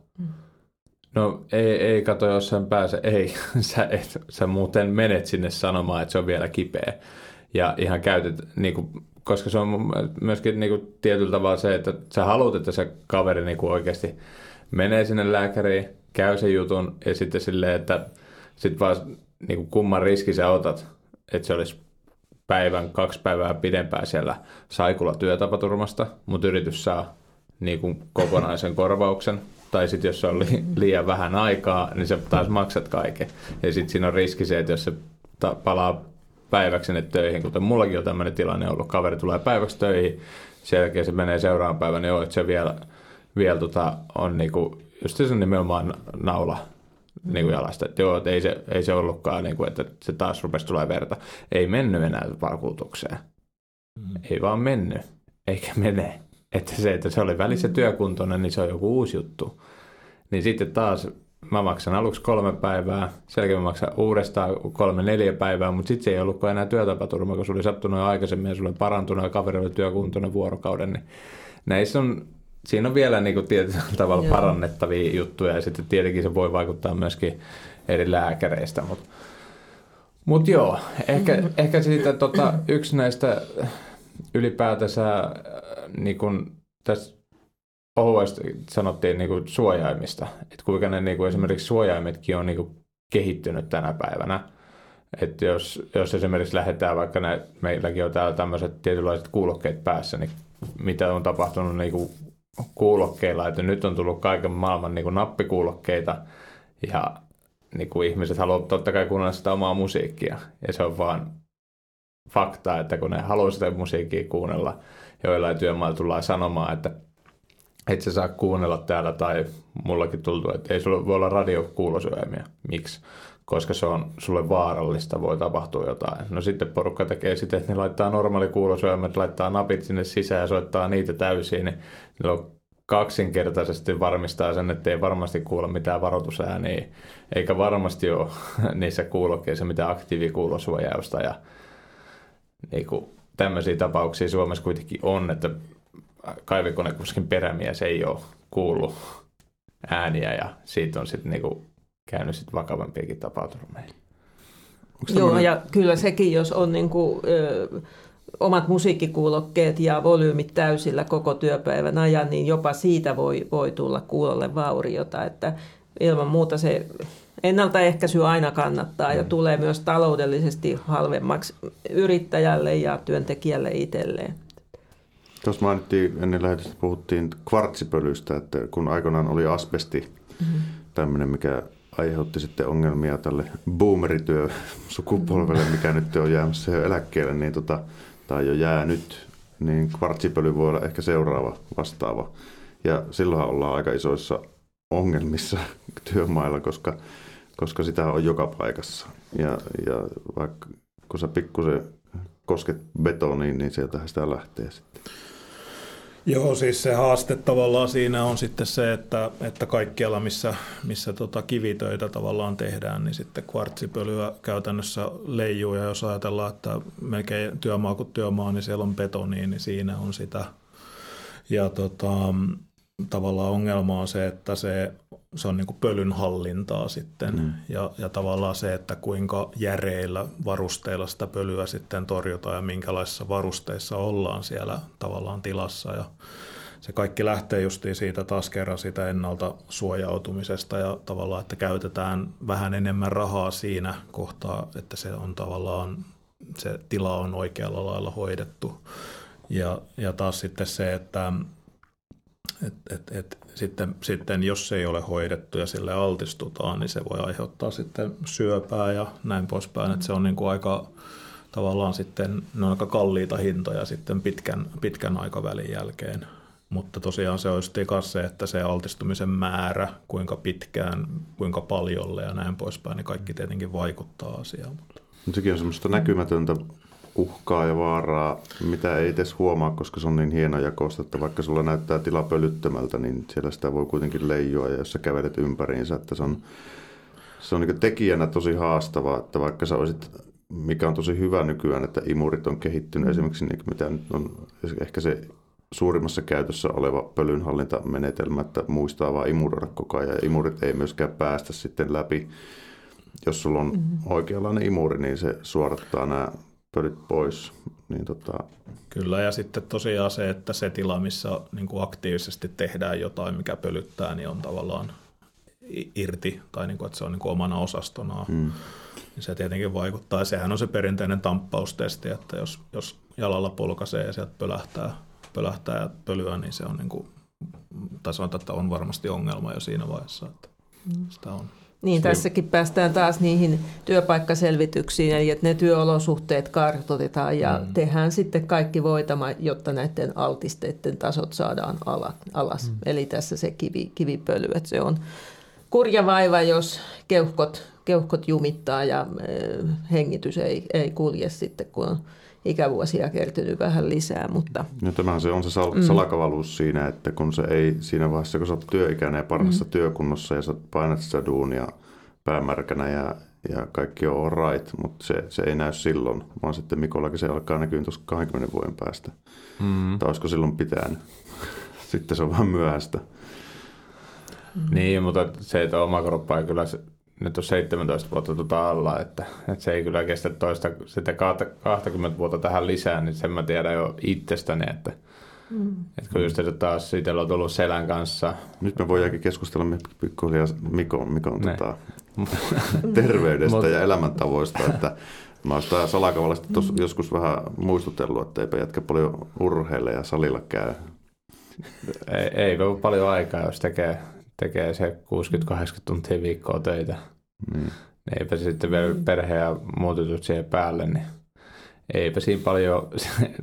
No ei, ei kato, jos sen pääse. Ei, (laughs) sä, et, sä muuten menet sinne sanomaan, että se on vielä kipeä ja ihan käytet, niin kuin, koska se on myöskin niin kuin, tietyllä tavalla se, että sä haluat, että se kaveri niin kuin, oikeasti menee sinne lääkäriin, käy sen jutun ja sitten silleen, että sit vaan niin kuin, kumman riski sä otat, että se olisi päivän, kaksi päivää pidempään siellä saikulla työtapaturmasta, mutta yritys saa niin kuin, kokonaisen korvauksen. Tai sitten jos on liian vähän aikaa, niin sä taas maksat kaiken. Ja sitten siinä on riski se, että jos se palaa päiväksi sinne töihin, kuten mullakin on tämmöinen tilanne ollut. Kaveri tulee päiväksi töihin, sen jälkeen se menee seuraavan päivän, niin joo, että se vielä, vielä tota, on niinku, just se nimenomaan naula niin kuin jalasta. Että joo, että ei se, ei se ollutkaan, niin kuin, että se taas rupesi tulee verta. Ei mennyt enää vakuutukseen. Mm. Ei vaan mennyt, eikä mene. Että se, että se oli välissä työkuntoinen, niin se on joku uusi juttu. Niin sitten taas mä maksan aluksi kolme päivää, sen jälkeen mä maksan uudestaan kolme neljä päivää, mutta sitten se ei ollutkaan enää työtapaturma, kun se oli sattunut jo aikaisemmin ja sulle parantunut ja kaveri oli työkuntoinen vuorokauden, niin näissä on, siinä on vielä niin kuin tietyllä (laughs) tavalla Joo. parannettavia juttuja ja sitten tietenkin se voi vaikuttaa myöskin eri lääkäreistä, mutta mut joo, ehkä, mm-hmm. ehkä siitä tota, yksi näistä ylipäätänsä äh, niin kun tässä ohuesti sanottiin niin kuin suojaimista, että kuinka ne niin kuin esimerkiksi suojaimetkin on niin kehittynyt tänä päivänä. Että jos, jos esimerkiksi lähdetään vaikka ne, meilläkin on täällä tämmöiset tietynlaiset kuulokkeet päässä, niin mitä on tapahtunut niin kuin kuulokkeilla, että nyt on tullut kaiken maailman niin kuin nappikuulokkeita ja niin kuin ihmiset haluavat totta kai kuunnella sitä omaa musiikkia ja se on vaan fakta, että kun ne haluaa sitä musiikkia kuunnella, joillain työmailla tullaan sanomaan, että et sä saa kuunnella täällä tai mullakin tultu, että ei sulla voi olla radiokuulosyömiä. Miksi? Koska se on sulle vaarallista, voi tapahtua jotain. No sitten porukka tekee sitten, että ne laittaa normaali kuulosyömät, laittaa napit sinne sisään ja soittaa niitä täysiin, niin ne on kaksinkertaisesti varmistaa sen, että ei varmasti kuule mitään varoitusääniä, eikä varmasti ole (laughs) niissä kuulokkeissa mitään aktiivikuulosuojausta ja niin kuin, tämmöisiä tapauksia Suomessa kuitenkin on, että kaivikonekurskin perämies ei ole kuullut ääniä ja siitä on sitten niinku käynyt sit vakavampiakin tapaturmeja. Joo, ja kyllä sekin, jos on niinku, ö, omat musiikkikuulokkeet ja volyymit täysillä koko työpäivän ajan, niin jopa siitä voi, voi tulla kuulolle vauriota, että ilman muuta se ennaltaehkäisy aina kannattaa ja mm. tulee myös taloudellisesti halvemmaksi yrittäjälle ja työntekijälle itselleen. Tuossa mainittiin, ennen lähetystä puhuttiin kvartsipölystä, että kun aikoinaan oli asbesti, mm-hmm. tämmöinen, mikä aiheutti sitten ongelmia tälle boomerityö sukupolvelle, mikä nyt on jäämässä jo eläkkeelle, niin tota, tai jo jää nyt, niin kvartsipöly voi olla ehkä seuraava vastaava. Ja silloin ollaan aika isoissa ongelmissa (laughs) työmailla, koska, koska sitä on joka paikassa. Ja, ja vaikka kun sä pikkusen kosket betoniin, niin sieltähän sitä lähtee sitten. Joo, siis se haaste tavallaan siinä on sitten se, että, että kaikkialla, missä, missä tota kivitöitä tavallaan tehdään, niin sitten kvartsipölyä käytännössä leijuu. Ja jos ajatellaan, että melkein työmaa kuin työmaa, niin siellä on betoni, niin siinä on sitä. Ja tota, tavallaan ongelma on se, että se, se on niin kuin pölyn hallintaa sitten mm. ja, ja tavallaan se, että kuinka järeillä varusteilla sitä pölyä sitten torjutaan ja minkälaisissa varusteissa ollaan siellä tavallaan tilassa ja se kaikki lähtee justiin siitä taas kerran siitä ennalta suojautumisesta ja tavallaan, että käytetään vähän enemmän rahaa siinä kohtaa, että se on tavallaan, se tila on oikealla lailla hoidettu. Ja, ja taas sitten se, että et, et, et, sitten, sitten jos se ei ole hoidettu ja sille altistutaan, niin se voi aiheuttaa sitten syöpää ja näin poispäin. Et se on niin kuin aika tavallaan sitten, ne on aika kalliita hintoja sitten pitkän, pitkän aikavälin jälkeen. Mutta tosiaan se olisi se, että se altistumisen määrä, kuinka pitkään, kuinka paljolle ja näin poispäin, niin kaikki tietenkin vaikuttaa asiaan. Sekin on semmoista näkymätöntä uhkaa ja vaaraa, mitä ei edes huomaa, koska se on niin hieno jakosta, että vaikka sulla näyttää tila pölyttömältä, niin siellä sitä voi kuitenkin leijua ja jos sä kävelet ympäriinsä, että se on, se on niin tekijänä tosi haastavaa, että vaikka sä olisit, mikä on tosi hyvä nykyään, että imurit on kehittynyt esimerkiksi, niin mitä nyt on ehkä se suurimmassa käytössä oleva pölynhallintamenetelmä, että muistaa vaan imuroida koko ajan. Ja imurit ei myöskään päästä sitten läpi. Jos sulla on mm-hmm. oikeanlainen imuri, niin se suorattaa nämä pölyt pois. Niin tota... Kyllä, ja sitten tosiaan se, että se tila, missä niin kuin aktiivisesti tehdään jotain, mikä pölyttää, niin on tavallaan irti, tai niin kuin, että se on niin kuin omana osastonaan. Mm. Niin se tietenkin vaikuttaa. Ja sehän on se perinteinen tamppaustesti, että jos, jos jalalla polkaisee ja sieltä pölähtää, pölähtää ja pölyä, niin se on niin kuin, tai sanotaan, että on varmasti ongelma jo siinä vaiheessa, että mm. sitä on. Niin, tässäkin päästään taas niihin työpaikkaselvityksiin, eli että ne työolosuhteet kartoitetaan ja mm. tehdään sitten kaikki voitama, jotta näiden altisteiden tasot saadaan alas. Mm. Eli tässä se kivi, kivipöly, että se on kurja vaiva, jos keuhkot, keuhkot jumittaa ja hengitys ei, ei kulje sitten, kun on ikävuosia kertynyt vähän lisää. Mutta... No tämähän se on se sal- mm. salakavaluus siinä, että kun se ei siinä vaiheessa, kun sä oot työikäinen ja parhaassa mm. työkunnossa ja sä painat sitä duunia päämärkänä ja, ja kaikki on right, mutta se, se ei näy silloin, vaan sitten Mikollakin se alkaa näkyä tuossa 20 vuoden päästä. Mm. Tai olisiko silloin pitänyt? (laughs) sitten se on vähän myöhäistä. Mm. Niin, mutta se, että oma kroppa ei kyllä nyt on 17 vuotta tuota alla, että, että se ei kyllä kestä toista sitä 20 vuotta tähän lisää, niin sen mä tiedän jo itsestäni, että, mm. että kun just että taas itsellä on tullut selän kanssa. Nyt me voidaankin keskustella pikkuhiljaa Mikon, Mikon tota, (laughs) terveydestä ja elämäntavoista, että Mä oon sitä salakavallista mm. joskus vähän muistutellut, että eipä jätkä paljon urheille ja salilla käy. Ei, ei paljon aikaa, jos tekee tekee se 60-80 tuntia viikkoa töitä. Mm. Eipä sitten vielä perhe ja muut jutut siihen päälle, niin eipä siinä paljon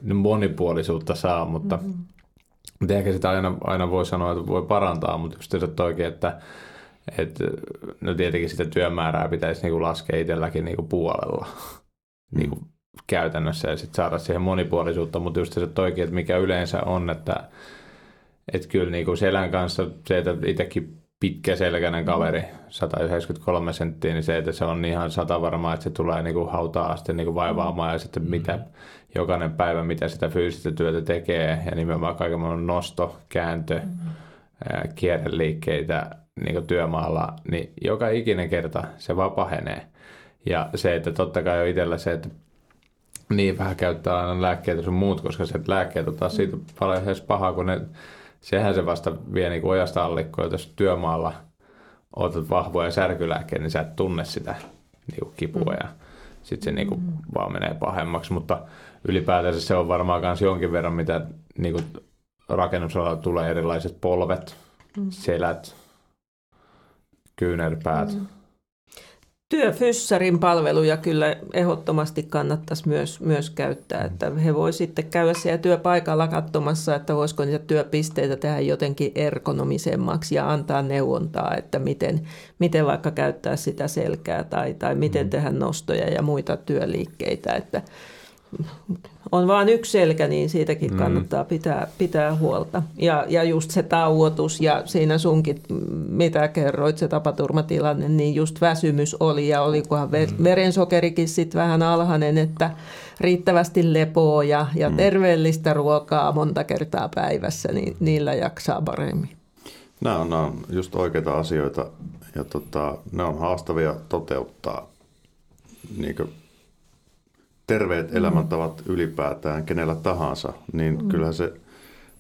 (laughs) monipuolisuutta saa, mutta mm-hmm. ehkä sitä aina, aina voi sanoa, että voi parantaa, mutta just se oikein, että, että no tietenkin sitä työmäärää pitäisi niinku laskea itselläkin niinku puolella mm. niinku käytännössä ja sitten saada siihen monipuolisuutta, mutta just se oikein, että mikä yleensä on, että että kyllä niin kuin selän kanssa se, että itsekin pitkäselkäinen kaveri, 193 senttiä, niin se, että se on ihan sata varmaa, että se tulee niin kuin hautaa asti niin kuin vaivaamaan ja sitten mitä jokainen päivä, mitä sitä fyysistä työtä tekee ja nimenomaan kaiken maailman nosto, kääntö, mm-hmm. kierreliikkeitä niin kuin työmaalla, niin joka ikinen kerta se vaan pahenee. Ja se, että totta kai on itsellä se, että niin vähän käyttää aina lääkkeitä sun muut, koska se lääkkeet on taas siitä paljon edes pahaa, kun ne sehän se vasta vie niin ojasta allikkoa, jos työmaalla otat vahvoja särkylääkkeitä, niin sä et tunne sitä niin kipua mm. ja sitten se niin kuin mm. vaan menee pahemmaksi, mutta ylipäätänsä se on varmaan myös jonkin verran, mitä niin kuin rakennusalalla tulee erilaiset polvet, mm. selät, kyynärpäät. Mm työfyssarin palveluja kyllä ehdottomasti kannattaisi myös, myös käyttää. Että he voi sitten käydä siellä työpaikalla katsomassa, että voisiko niitä työpisteitä tehdä jotenkin ergonomisemmaksi ja antaa neuvontaa, että miten, miten vaikka käyttää sitä selkää tai, tai miten mm. tehdä nostoja ja muita työliikkeitä. Että on vain yksi selkä, niin siitäkin mm. kannattaa pitää, pitää huolta. Ja, ja just se tauotus ja siinä sunkin, mitä kerroit, se tapaturmatilanne, niin just väsymys oli ja olikohan mm. verensokerikin sitten vähän alhainen, että riittävästi lepoa ja, ja mm. terveellistä ruokaa monta kertaa päivässä, niin niillä jaksaa paremmin. Nämä on, nämä on just oikeita asioita ja tota, ne on haastavia toteuttaa. Niin terveet mm. elämäntavat ylipäätään kenellä tahansa, niin mm. kyllähän se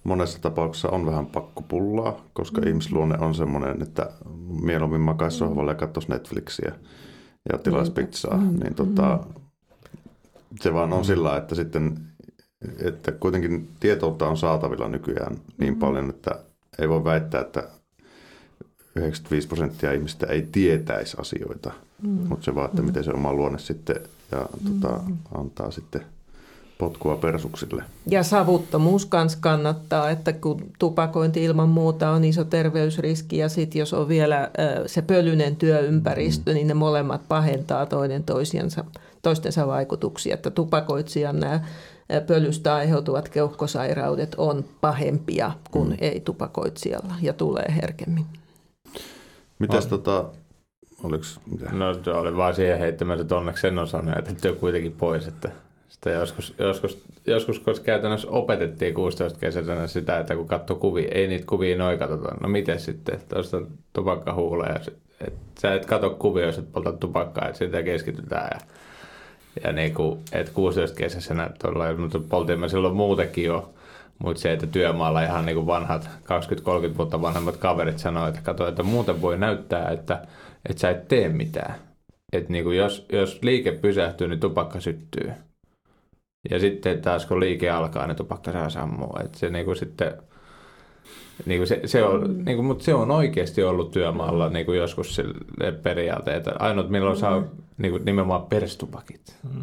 monessa tapauksessa on vähän pakkopullaa, koska mm. ihmisluonne on semmoinen, että mieluummin makaisi sohvalle ja katsoisi Netflixiä ja tilaisi pizzaa. Mm. Niin tota, se vaan on mm. sillä, että sitten että kuitenkin tietoutta on saatavilla nykyään niin mm. paljon, että ei voi väittää, että 95 prosenttia ihmistä ei tietäisi asioita, mm. mutta se vaan, että mm. miten se oma luonne sitten ja tota, mm. antaa sitten potkua persuksille. Ja savuttomuus myös kannattaa, että kun tupakointi ilman muuta on iso terveysriski ja sitten jos on vielä se pölyinen työympäristö, mm. niin ne molemmat pahentaa toinen toisiansa, toistensa vaikutuksia. Että tupakoitsijan nämä pölystä aiheutuvat keuhkosairaudet on pahempia kuin mm. ei-tupakoitsijalla ja tulee herkemmin. Mitäs tota, oliks, mitä? No oli vaan siihen heittämässä, että onneksi sen osan jätetty kuitenkin pois, että sitä joskus, joskus, joskus koska käytännössä opetettiin 16 kesällä sitä, että kun katsoo kuvia, ei niitä kuvia noin katsota. No miten sitten, tuosta tupakkahuuleja, että sä et katso kuvia, jos et polta tupakkaa, että sitä keskitytään ja ja niin kuin, että 16 kesäisenä tuolla, mutta poltin mä silloin muutenkin jo, mutta se, että työmaalla ihan niin kuin vanhat 20-30 vuotta vanhemmat kaverit sanoivat, että kato, että muuten voi näyttää, että, että sä et tee mitään. Että niin kuin jos, jos liike pysähtyy, niin tupakka syttyy. Ja sitten taas kun liike alkaa, niin tupakka saa sammua. Että se niin kuin sitten, niin kuin se, se on, mm. niin kuin, mutta se on oikeasti ollut työmaalla niin kuin joskus sille periaate, että ainut milloin saa mm. niin kuin nimenomaan perstupakit. Mm.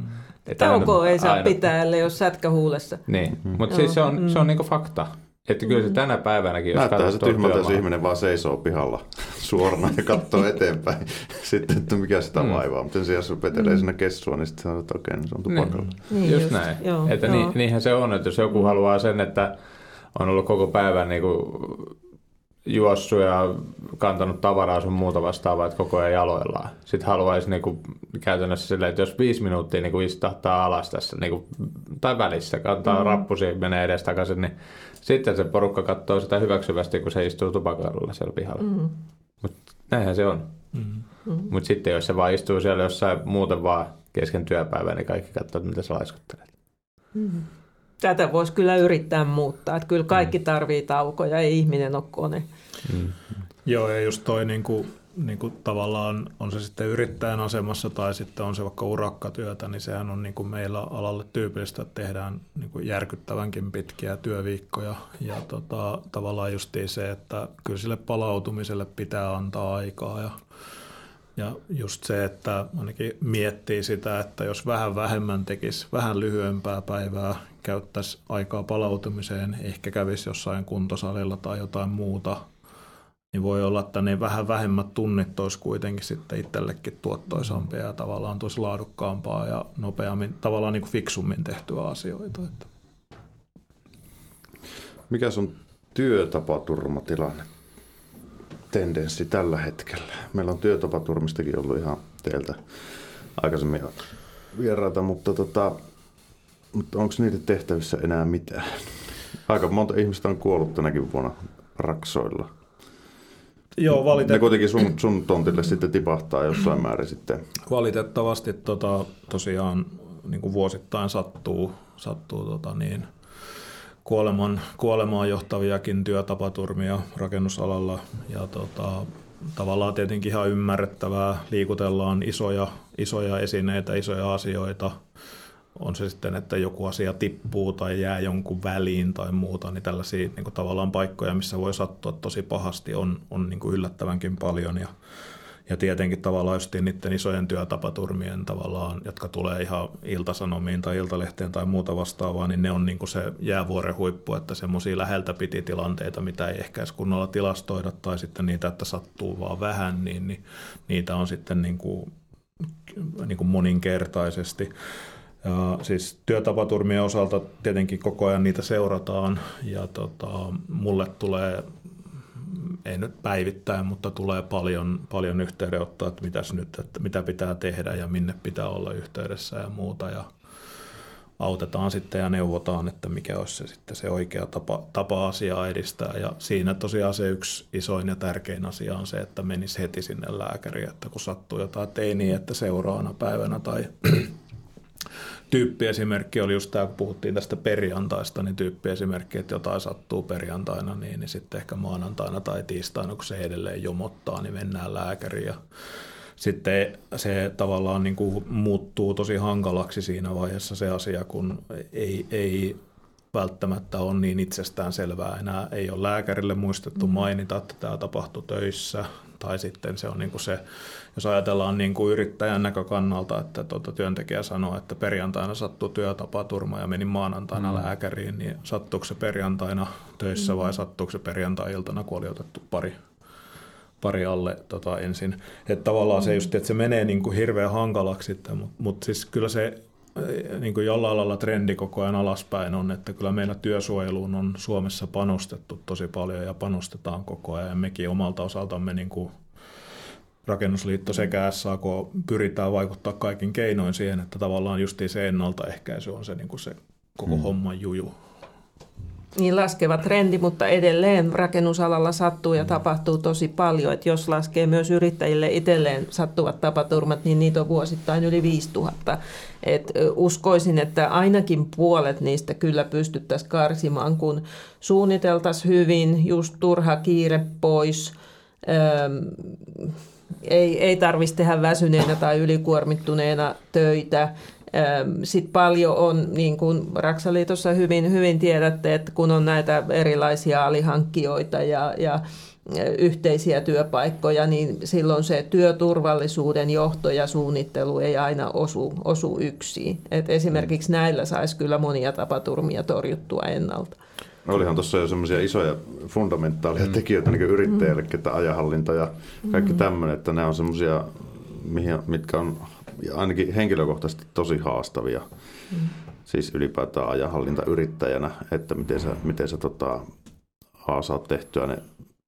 Taukoa ei saa aina... pitää, ellei ole sätkä huulessa. Niin, mm. mutta siis se on, mm. se on niinku fakta. Että kyllä se mm. tänä päivänäkin, jos Näyttää se tyhmältä, jos ihminen vaan seisoo pihalla suorana ja katsoo eteenpäin. (laughs) sitten, että mikä sitä mm. vaivaa. Mutta se, jos vetelee mm. sinne kessua, niin sitten sanoo, että okei, niin se on tupakalla. Niin, niin just, just näin. Joo, että joo. Niin, niinhän se on, että jos joku haluaa sen, että on ollut koko päivän niin kuin juossut ja kantanut tavaraa sun muuta vastaavaa, että koko ajan jaloillaan. Sitten haluaisi niin kuin, käytännössä silleen, että jos viisi minuuttia niin kuin istahtaa alas tässä, niin kuin, tai välissä, kantaa mm. rappusi, menee edes takaisin, niin sitten se porukka katsoo sitä hyväksyvästi, kun se istuu tupakalla siellä pihalla. Mm. Mutta näinhän se on. Mm. Mm. Mutta sitten jos se vaan istuu siellä jossain muuten vaan kesken työpäivää, niin kaikki katsoo, mitä sä laiskuttelet. Mm. Tätä voisi kyllä yrittää muuttaa. Että kyllä kaikki mm. tarvii taukoja, ei ihminen ole kone. Mm. Joo, ja just toi niin kuin, niin kuin tavallaan on se sitten yrittäjän asemassa tai sitten on se vaikka urakkatyötä, niin sehän on niin kuin meillä alalle tyypillistä, että tehdään niin kuin järkyttävänkin pitkiä työviikkoja. Ja tota, tavallaan justiin se, että kyllä sille palautumiselle pitää antaa aikaa ja ja just se, että ainakin miettii sitä, että jos vähän vähemmän tekisi, vähän lyhyempää päivää, käyttäisi aikaa palautumiseen, ehkä kävisi jossain kuntosalilla tai jotain muuta, niin voi olla, että ne vähän vähemmät tunnit olisi kuitenkin sitten itsellekin tuottoisampia ja tavallaan tosi laadukkaampaa ja nopeammin, tavallaan niin kuin fiksummin tehtyä asioita. Että. Mikä on työtapaturmatilanne tendenssi tällä hetkellä? Meillä on työtapaturmistakin ollut ihan teiltä aikaisemmin vieraita, mutta, tota, mutta onko niiden tehtävissä enää mitään? Aika monta ihmistä on kuollut tänäkin vuonna raksoilla. Joo, valitettavasti. Ne kuitenkin sun, sun tontille sitten tipahtaa jossain määrin sitten. Valitettavasti tota, tosiaan niin kuin vuosittain sattuu, sattuu tota niin, kuoleman, kuolemaan johtaviakin työtapaturmia rakennusalalla. Ja tota, tavallaan tietenkin ihan ymmärrettävää, liikutellaan isoja, isoja esineitä, isoja asioita – on se sitten, että joku asia tippuu tai jää jonkun väliin tai muuta, niin tällaisia niin kuin tavallaan paikkoja, missä voi sattua tosi pahasti, on, on niin kuin yllättävänkin paljon. Ja, ja tietenkin tavallaan just niiden isojen työtapaturmien tavallaan, jotka tulee ihan iltasanomiin tai iltalehteen tai muuta vastaavaa, niin ne on niin kuin se jäävuoren huippu, että semmoisia läheltä piti tilanteita, mitä ei ehkä edes kunnolla tilastoida, tai sitten niitä, että sattuu vaan vähän, niin, niin niitä on sitten niin kuin, niin kuin moninkertaisesti. Ja siis työtapaturmien osalta tietenkin koko ajan niitä seurataan ja tota, mulle tulee, ei nyt päivittäin, mutta tulee paljon, paljon yhteydenottoa, että mitäs nyt, että mitä pitää tehdä ja minne pitää olla yhteydessä ja muuta. Ja autetaan sitten ja neuvotaan, että mikä olisi se, sitten se oikea tapa, tapa asiaa edistää. Ja siinä tosiaan se yksi isoin ja tärkein asia on se, että menisi heti sinne lääkäriin, että kun sattuu jotain teiniä, että seuraavana päivänä tai tyyppiesimerkki oli just tämä, kun puhuttiin tästä perjantaista, niin tyyppiesimerkki, että jotain sattuu perjantaina, niin, niin sitten ehkä maanantaina tai tiistaina, kun se edelleen jomottaa, niin mennään lääkäriin ja sitten se tavallaan niin kuin muuttuu tosi hankalaksi siinä vaiheessa se asia, kun ei, ei välttämättä ole niin itsestään selvää enää. Ei ole lääkärille muistettu mm. mainita, että tämä tapahtui töissä, tai sitten se on niin kuin se, jos ajatellaan niin kuin yrittäjän näkökannalta, että tuota, työntekijä sanoo, että perjantaina sattuu työtapaturma ja meni maanantaina mm. lääkäriin, niin sattuuko se perjantaina töissä mm. vai sattuuko se perjantai-iltana, kun oli otettu pari pari alle tota, ensin. Että tavallaan se just, että se menee niin kuin hirveän hankalaksi, mutta mut siis kyllä se niin kuin jollain lailla trendi koko ajan alaspäin on, että kyllä meillä työsuojeluun on Suomessa panostettu tosi paljon ja panostetaan koko ajan. Ja mekin omalta osaltamme niin kuin Rakennusliitto sekä SAK pyritään vaikuttaa kaikin keinoin siihen, että tavallaan justiin se ennaltaehkäisy on se, niin kuin se koko mm. homman juju niin laskeva trendi, mutta edelleen rakennusalalla sattuu ja tapahtuu tosi paljon. Että jos laskee myös yrittäjille itselleen sattuvat tapaturmat, niin niitä on vuosittain yli 5000. Et uskoisin, että ainakin puolet niistä kyllä pystyttäisiin karsimaan, kun suunniteltaisiin hyvin, just turha kiire pois. Öm, ei, ei tarvitsisi tehdä väsyneenä tai ylikuormittuneena töitä sitten paljon on, niin kuin Raksaliitossa hyvin, hyvin tiedätte, että kun on näitä erilaisia alihankkijoita ja, ja yhteisiä työpaikkoja, niin silloin se työturvallisuuden johto ja suunnittelu ei aina osu, osu yksin. Et esimerkiksi näillä saisi kyllä monia tapaturmia torjuttua ennalta. No olihan tuossa jo semmoisia isoja fundamentaaleja mm. tekijöitä niin yrittäjälle, mm. että ajahallinta ja kaikki mm. tämmöinen, että nämä on semmoisia, mitkä on ainakin henkilökohtaisesti tosi haastavia. Mm. Siis ylipäätään ajanhallinta yrittäjänä, että miten sä, miten sä tota, A, saat tehtyä ne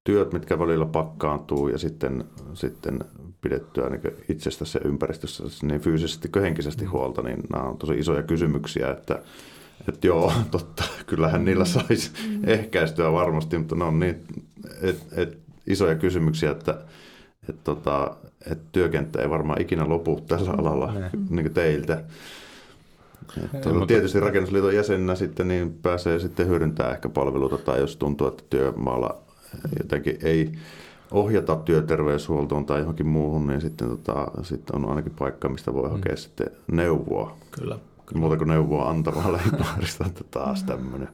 työt, mitkä välillä pakkaantuu ja sitten, sitten pidettyä niin itsestä se ympäristössä niin fyysisesti kuin henkisesti huolta, niin nämä on tosi isoja kysymyksiä, että, että joo, (laughs) totta, kyllähän niillä saisi ehkäistyä varmasti, mutta ne on niin et, et, isoja kysymyksiä, että et, tota, että työkenttä ei varmaan ikinä lopu tällä alalla niin kuin teiltä. Että mutta... Tietysti rakennusliiton jäsenenä sitten niin pääsee sitten hyödyntämään ehkä palveluita tai jos tuntuu, että työmaalla jotenkin ei ohjata työterveyshuoltoon tai johonkin muuhun, niin sitten, tota, sitten on ainakin paikka, mistä voi hakea mm. sitten neuvoa. Kyllä. kyllä. Muuta kuin neuvoa antavaa lähipaarista, (laughs) että taas tämmöinen.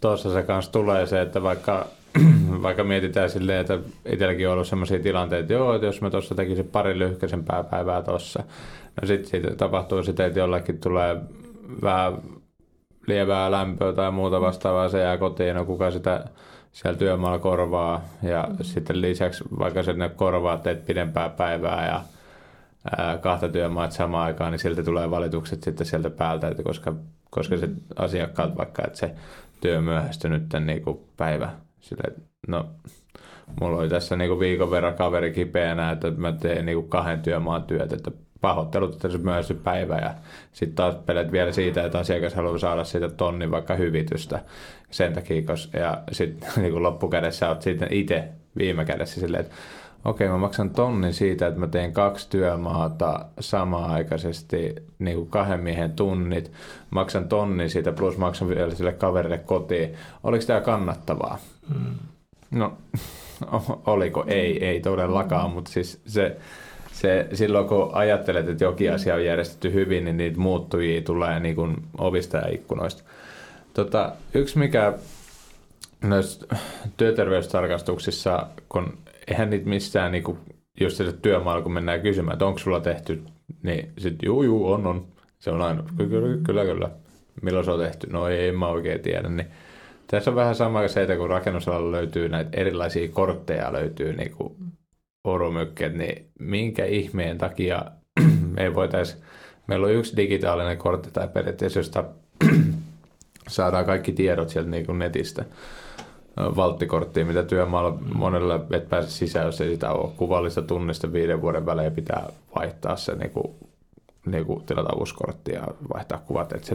Tuossa se kanssa tulee se, että vaikka (clears throat) vaikka mietitään silleen, että itselläkin on ollut sellaisia tilanteita, että joo, että jos mä tuossa tekisin pari lyhkäisempää päivää tuossa, no sitten siitä tapahtuu sitä, että jollakin tulee vähän lievää lämpöä tai muuta vastaavaa, se jää kotiin, no kuka sitä siellä työmaalla korvaa ja mm. sitten lisäksi vaikka ne korvaa teet pidempää päivää ja ää, kahta työmaat samaan aikaan, niin silti tulee valitukset sitten sieltä päältä, että koska, koska se asiakkaat vaikka, että se työ myöhästynyt niin kuin päivä Sille, no, mulla oli tässä niinku viikon verran kaveri kipeänä, että mä teen niinku kahden työmaan työt, että pahoittelut, että se myöhästy päivä ja sitten taas pelet vielä siitä, että asiakas haluaa saada siitä tonnin vaikka hyvitystä sen takia, koska, ja sitten (laughs) niin loppukädessä olet sitten itse viime kädessä silleen, että okei, mä maksan tonnin siitä, että mä teen kaksi työmaata samaaikaisesti, niin kuin kahden miehen tunnit, maksan tonnin siitä, plus maksan vielä sille kaverille kotiin. Oliko tämä kannattavaa? Hmm. No, (laughs) oliko? Ei, ei todellakaan, mutta siis se, se, silloin kun ajattelet, että jokin asia on järjestetty hyvin, niin niitä muuttujia tulee niin kuin ovista ja ikkunoista. Tota, yksi mikä näissä työterveystarkastuksissa, kun eihän niitä missään, niin kuin, jos se työmaalla, kun mennään kysymään, että onko sulla tehty, niin sitten juu, juu, on, on. Se on aina, kyllä, kyllä, kyllä. Milloin se on tehty? No ei, en mä oikein tiedä. Niin tässä on vähän sama se, että kun rakennusalalla löytyy näitä erilaisia kortteja, löytyy niin kuin orumykket, niin minkä ihmeen takia (clears throat) ei voitaisiin Meillä on yksi digitaalinen kortti tai periaatteessa, josta (clears throat) saadaan kaikki tiedot sieltä niin kuin netistä valttikorttiin, mitä työmaalla monella et pääse sisään, jos ei sitä ole. Kuvallista tunnista viiden vuoden välein pitää vaihtaa se niin kuin, niin kuin tilata uusi kortti ja vaihtaa kuvat, etc.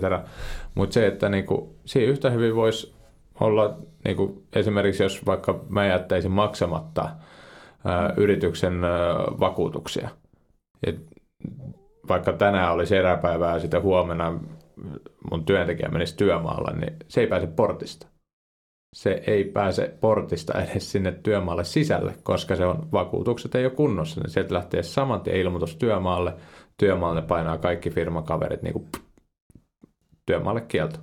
Mutta se, että niin kuin, siinä yhtä hyvin voisi olla niin kuin, esimerkiksi, jos vaikka mä jättäisin maksamatta ää, yrityksen ää, vakuutuksia. Et vaikka tänään olisi eräpäivää ja sitten huomenna mun työntekijä menisi työmaalle, niin se ei pääse portista se ei pääse portista edes sinne työmaalle sisälle, koska se on, vakuutukset ei ole kunnossa. Niin sieltä lähtee saman tien ilmoitus työmaalle. Työmaalle painaa kaikki firmakaverit niin kuin työmaalle kielto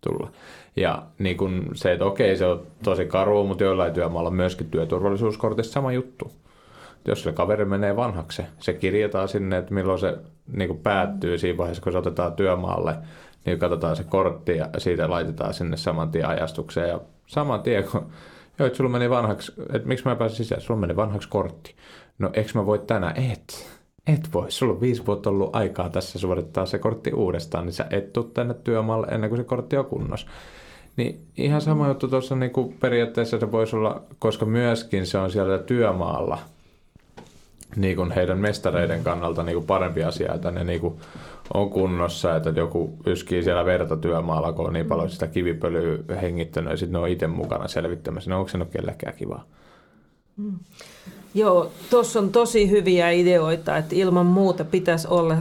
tulla. Ja niin kuin se, että okei, se on tosi karua, mutta joillain työmaalla myöskin työturvallisuuskortissa sama juttu. Jos se kaveri menee vanhaksi, se kirjataan sinne, että milloin se niin kuin päättyy siinä vaiheessa, kun se otetaan työmaalle, niin katsotaan se kortti ja siitä laitetaan sinne saman tien ajastukseen ja saman tien, kun joo, että sulla meni vanhaksi, että miksi mä pääsin sisään, sulla meni vanhaksi kortti. No, eikö mä voi tänään? Et. Et voi. Sulla on viisi vuotta ollut aikaa tässä suorittaa se kortti uudestaan, niin sä et tänne työmaalle ennen kuin se kortti on kunnossa. Niin ihan sama juttu tuossa niin kuin periaatteessa se voisi olla, koska myöskin se on siellä työmaalla niin kuin heidän mestareiden kannalta niin kuin parempi asia, että ne niin kuin on kunnossa, että joku yskii siellä verta työmaalla, kun on niin paljon sitä kivipölyä hengittänyt ja sitten ne on itse mukana selvittämässä. No onko se nyt kellekään kivaa? Mm. Joo, tuossa on tosi hyviä ideoita, että ilman muuta pitäisi olla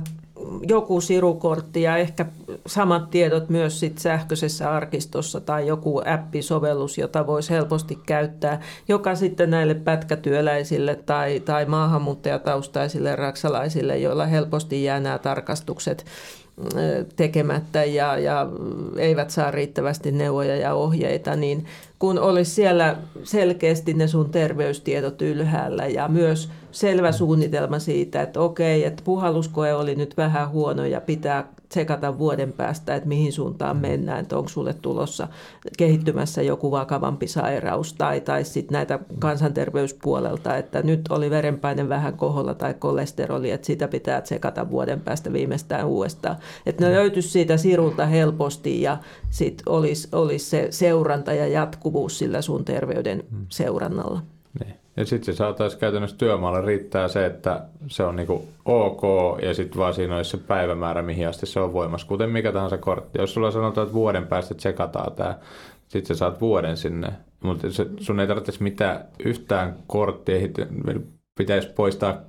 joku sirukortti ja ehkä samat tiedot myös sit sähköisessä arkistossa tai joku appisovellus, jota voisi helposti käyttää, joka sitten näille pätkätyöläisille tai, tai maahanmuuttajataustaisille raksalaisille, joilla helposti jää nämä tarkastukset tekemättä ja, ja eivät saa riittävästi neuvoja ja ohjeita, niin kun olisi siellä selkeästi ne sun terveystiedot ylhäällä ja myös selvä suunnitelma siitä, että okei, että puhalluskoe oli nyt vähän huono ja pitää tsekata vuoden päästä, että mihin suuntaan mennään, että onko sulle tulossa kehittymässä joku vakavampi sairaus tai, tai sitten näitä kansanterveyspuolelta, että nyt oli verenpaine vähän koholla tai kolesteroli, että sitä pitää tsekata vuoden päästä viimeistään uudestaan. Että ne löytyisi siitä sirulta helposti ja sitten olisi, olisi se seuranta ja jatkuvuus sillä sun terveyden seurannalla. Niin. Ja sitten se saataisiin käytännössä työmaalla riittää se, että se on niinku ok ja sitten vaan siinä olisi se päivämäärä, mihin asti se on voimassa, kuten mikä tahansa kortti. Jos sulla sanotaan, että vuoden päästä tsekataan tämä, sitten sä saat vuoden sinne, mutta sun ei tarvitse mitään yhtään korttia, pitäisi poistaa,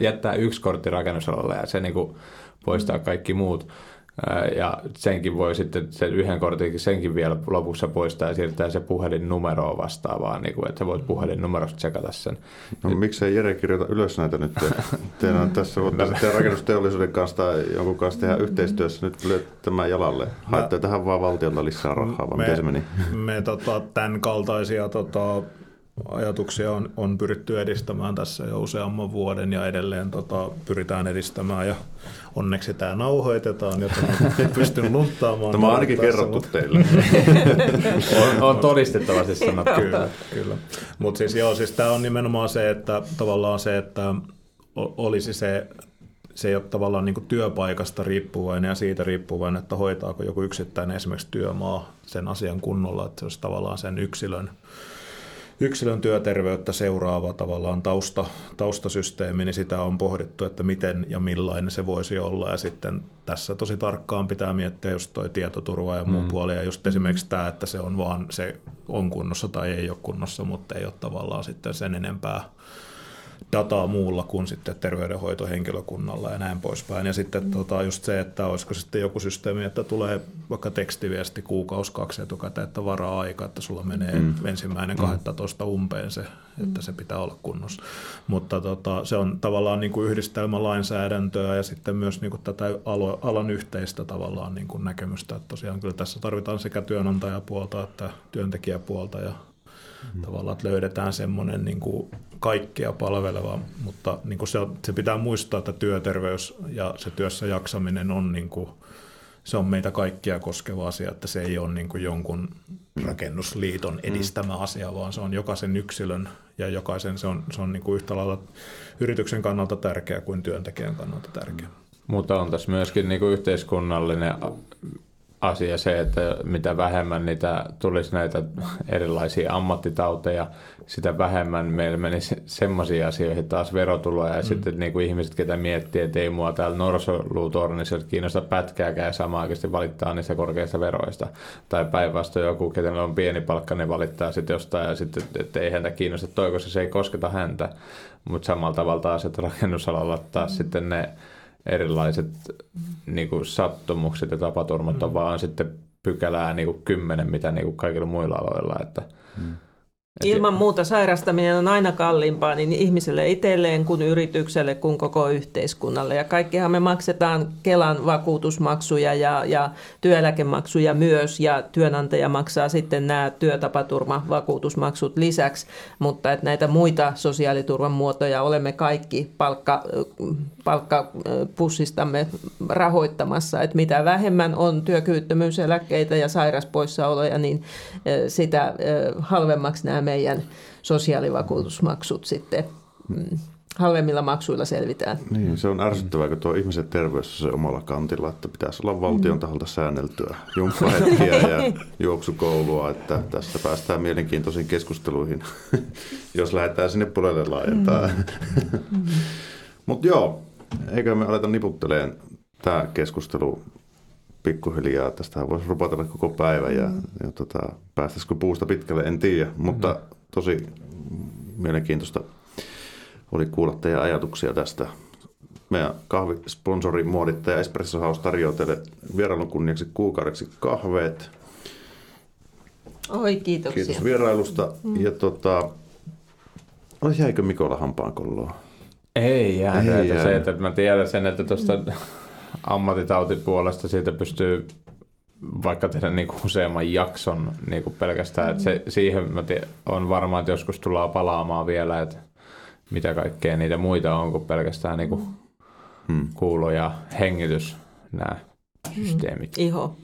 jättää yksi kortti rakennusalalle ja se niinku poistaa kaikki muut. Ja senkin voi sitten, sen yhden kortin, senkin vielä lopussa poistaa ja siirtää se puhelinnumeroa vastaavaan, niin kuin, että sä voit puhelinnumerosta tsekata sen. No nyt... miksei Jere kirjoita ylös näitä nyt? (laughs) Teillä on tässä mutta sitten rakennusteollisuuden kanssa tai jonkun kanssa tehdä yhteistyössä nyt tämän jalalle. Haette tähän vaan valtiolta lisää rahaa, vai me, miten se meni? Me tota, tämän kaltaisia tota, ajatuksia on, on pyritty edistämään tässä jo useamman vuoden ja edelleen tota, pyritään edistämään ja onneksi tämä nauhoitetaan, jotta (laughs) pystyn lunttaamaan. Tämä on ainakin kerrottu mutta... teille. (laughs) on, on todistettavasti sanottu. kyllä, kyllä. Mutta siis joo, siis tämä on nimenomaan se, että tavallaan se, että olisi se se ei ole tavallaan niin työpaikasta riippuvainen ja siitä riippuvainen, että hoitaako joku yksittäinen esimerkiksi työmaa sen asian kunnolla, että se olisi tavallaan sen yksilön yksilön työterveyttä seuraava tavallaan tausta, taustasysteemi, niin sitä on pohdittu, että miten ja millainen se voisi olla. Ja sitten tässä tosi tarkkaan pitää miettiä just toi tietoturva ja muu mm. puoli. Ja just esimerkiksi tämä, että se on vaan se on kunnossa tai ei ole kunnossa, mutta ei ole tavallaan sitten sen enempää dataa muulla kuin sitten terveydenhoitohenkilökunnalla ja näin poispäin. Ja sitten mm. tota, just se, että olisiko sitten joku systeemi, että tulee vaikka tekstiviesti kuukausi kaksi etukäteen, että varaa aika, että sulla menee mm. ensimmäinen 12 mm. umpeen se, että se pitää olla kunnossa. Mutta tota, se on tavallaan niin kuin yhdistelmä lainsäädäntöä ja sitten myös niin kuin tätä alan yhteistä tavallaan niin kuin näkemystä. Että tosiaan kyllä tässä tarvitaan sekä työnantajapuolta että työntekijäpuolta ja mm. tavallaan, että löydetään semmoinen niin kuin kaikkea palveleva, mutta niin kuin se, se pitää muistaa, että työterveys ja se työssä jaksaminen on, niin kuin, se on meitä kaikkia koskeva asia, että se ei ole niin kuin jonkun rakennusliiton edistämä asia, vaan se on jokaisen yksilön ja jokaisen se on, se on niin kuin yhtä lailla yrityksen kannalta tärkeä kuin työntekijän kannalta tärkeä. Mutta on tässä myöskin niin kuin yhteiskunnallinen asia se, että mitä vähemmän niitä tulisi näitä erilaisia ammattitauteja, sitä vähemmän meillä menisi semmoisia asioihin taas verotuloja ja mm. sitten niin kuin ihmiset, ketä miettii, että ei mua täällä norsoluutornissa kiinnosta pätkääkään ja samaan oikeasti valittaa niistä korkeista veroista. Tai päinvastoin joku, kenellä on pieni palkka, ne valittaa sitten jostain ja sitten, että ei häntä kiinnosta toi, koska se ei kosketa häntä. Mutta samalla tavalla taas, että rakennusalalla taas mm. sitten ne erilaiset niin kuin sattumukset ja tapaturmat mm. on vaan sitten pykälää niin kuin kymmenen, mitä niin kuin kaikilla muilla aloilla. Että, mm. Ilman muuta sairastaminen on aina kalliimpaa niin ihmiselle itselleen kuin yritykselle kuin koko yhteiskunnalle. Ja kaikkihan me maksetaan Kelan vakuutusmaksuja ja, ja työeläkemaksuja myös ja työnantaja maksaa sitten nämä työtapaturmavakuutusmaksut lisäksi. Mutta että näitä muita sosiaaliturvan muotoja olemme kaikki palkka, palkkapussistamme rahoittamassa. Että mitä vähemmän on työkyvyttömyyseläkkeitä ja sairaspoissaoloja, niin sitä halvemmaksi nämä meidän sosiaalivakuutusmaksut sitten mm, halvemmilla maksuilla selvitään. Niin, se on ärsyttävää, kun tuo ihmisen terveys on se omalla kantilla, että pitäisi olla valtion taholta säänneltyä jumppahetkiä ja (laughs) juoksukoulua, että tästä päästään mielenkiintoisiin keskusteluihin, (laughs) jos lähdetään sinne puolelle laajentaa. Mm. (laughs) Mutta joo, eikö me aleta niputteleen tämä keskustelu pikkuhiljaa. Tästä voisi rupatella koko päivä ja, mm. ja tota, päästäisikö puusta pitkälle, en tiedä. Mutta mm. tosi mielenkiintoista oli kuulla teidän ajatuksia tästä. Meidän kahvisponsori muodittaja Espresso House tarjoaa teille vierailun kunniaksi kuukaudeksi kahveet. Oi, kiitoksia. Kiitos vierailusta. Mm. Ja tota, jäikö Mikolla hampaankolloa? Ei jää. Ei jää. Se, että mä tiedän sen, että tuosta mm ammattitautipuolesta siitä pystyy vaikka tehdä niin kuin useamman jakson niin kuin pelkästään. Että se, siihen mä tiedän, on varmaan, että joskus tullaan palaamaan vielä, että mitä kaikkea niitä muita on kuin pelkästään niin kuin hmm. kuulo ja hengitys, nämä systeemit. Hmm. Iho.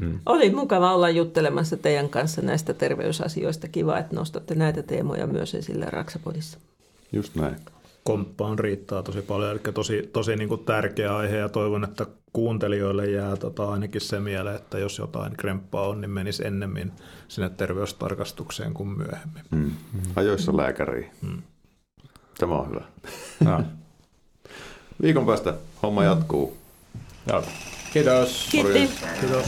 Hmm. Oli mukava olla juttelemassa teidän kanssa näistä terveysasioista. Kiva, että nostatte näitä teemoja myös esille Raksapodissa. Just näin komppaan riittää tosi paljon, eli tosi, tosi niin kuin tärkeä aihe ja toivon, että kuuntelijoille jää tota ainakin se mieleen, että jos jotain kremppaa on, niin menisi ennemmin sinne terveystarkastukseen kuin myöhemmin. Mm. Ajoissa lääkäriin. Mm. Tämä on hyvä. No. (laughs) Viikon päästä homma jatkuu. Joo. Kiitos. Kiitos. Kiitos.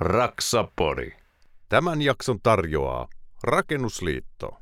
Raksapori. Tämän jakson tarjoaa Rakennusliitto.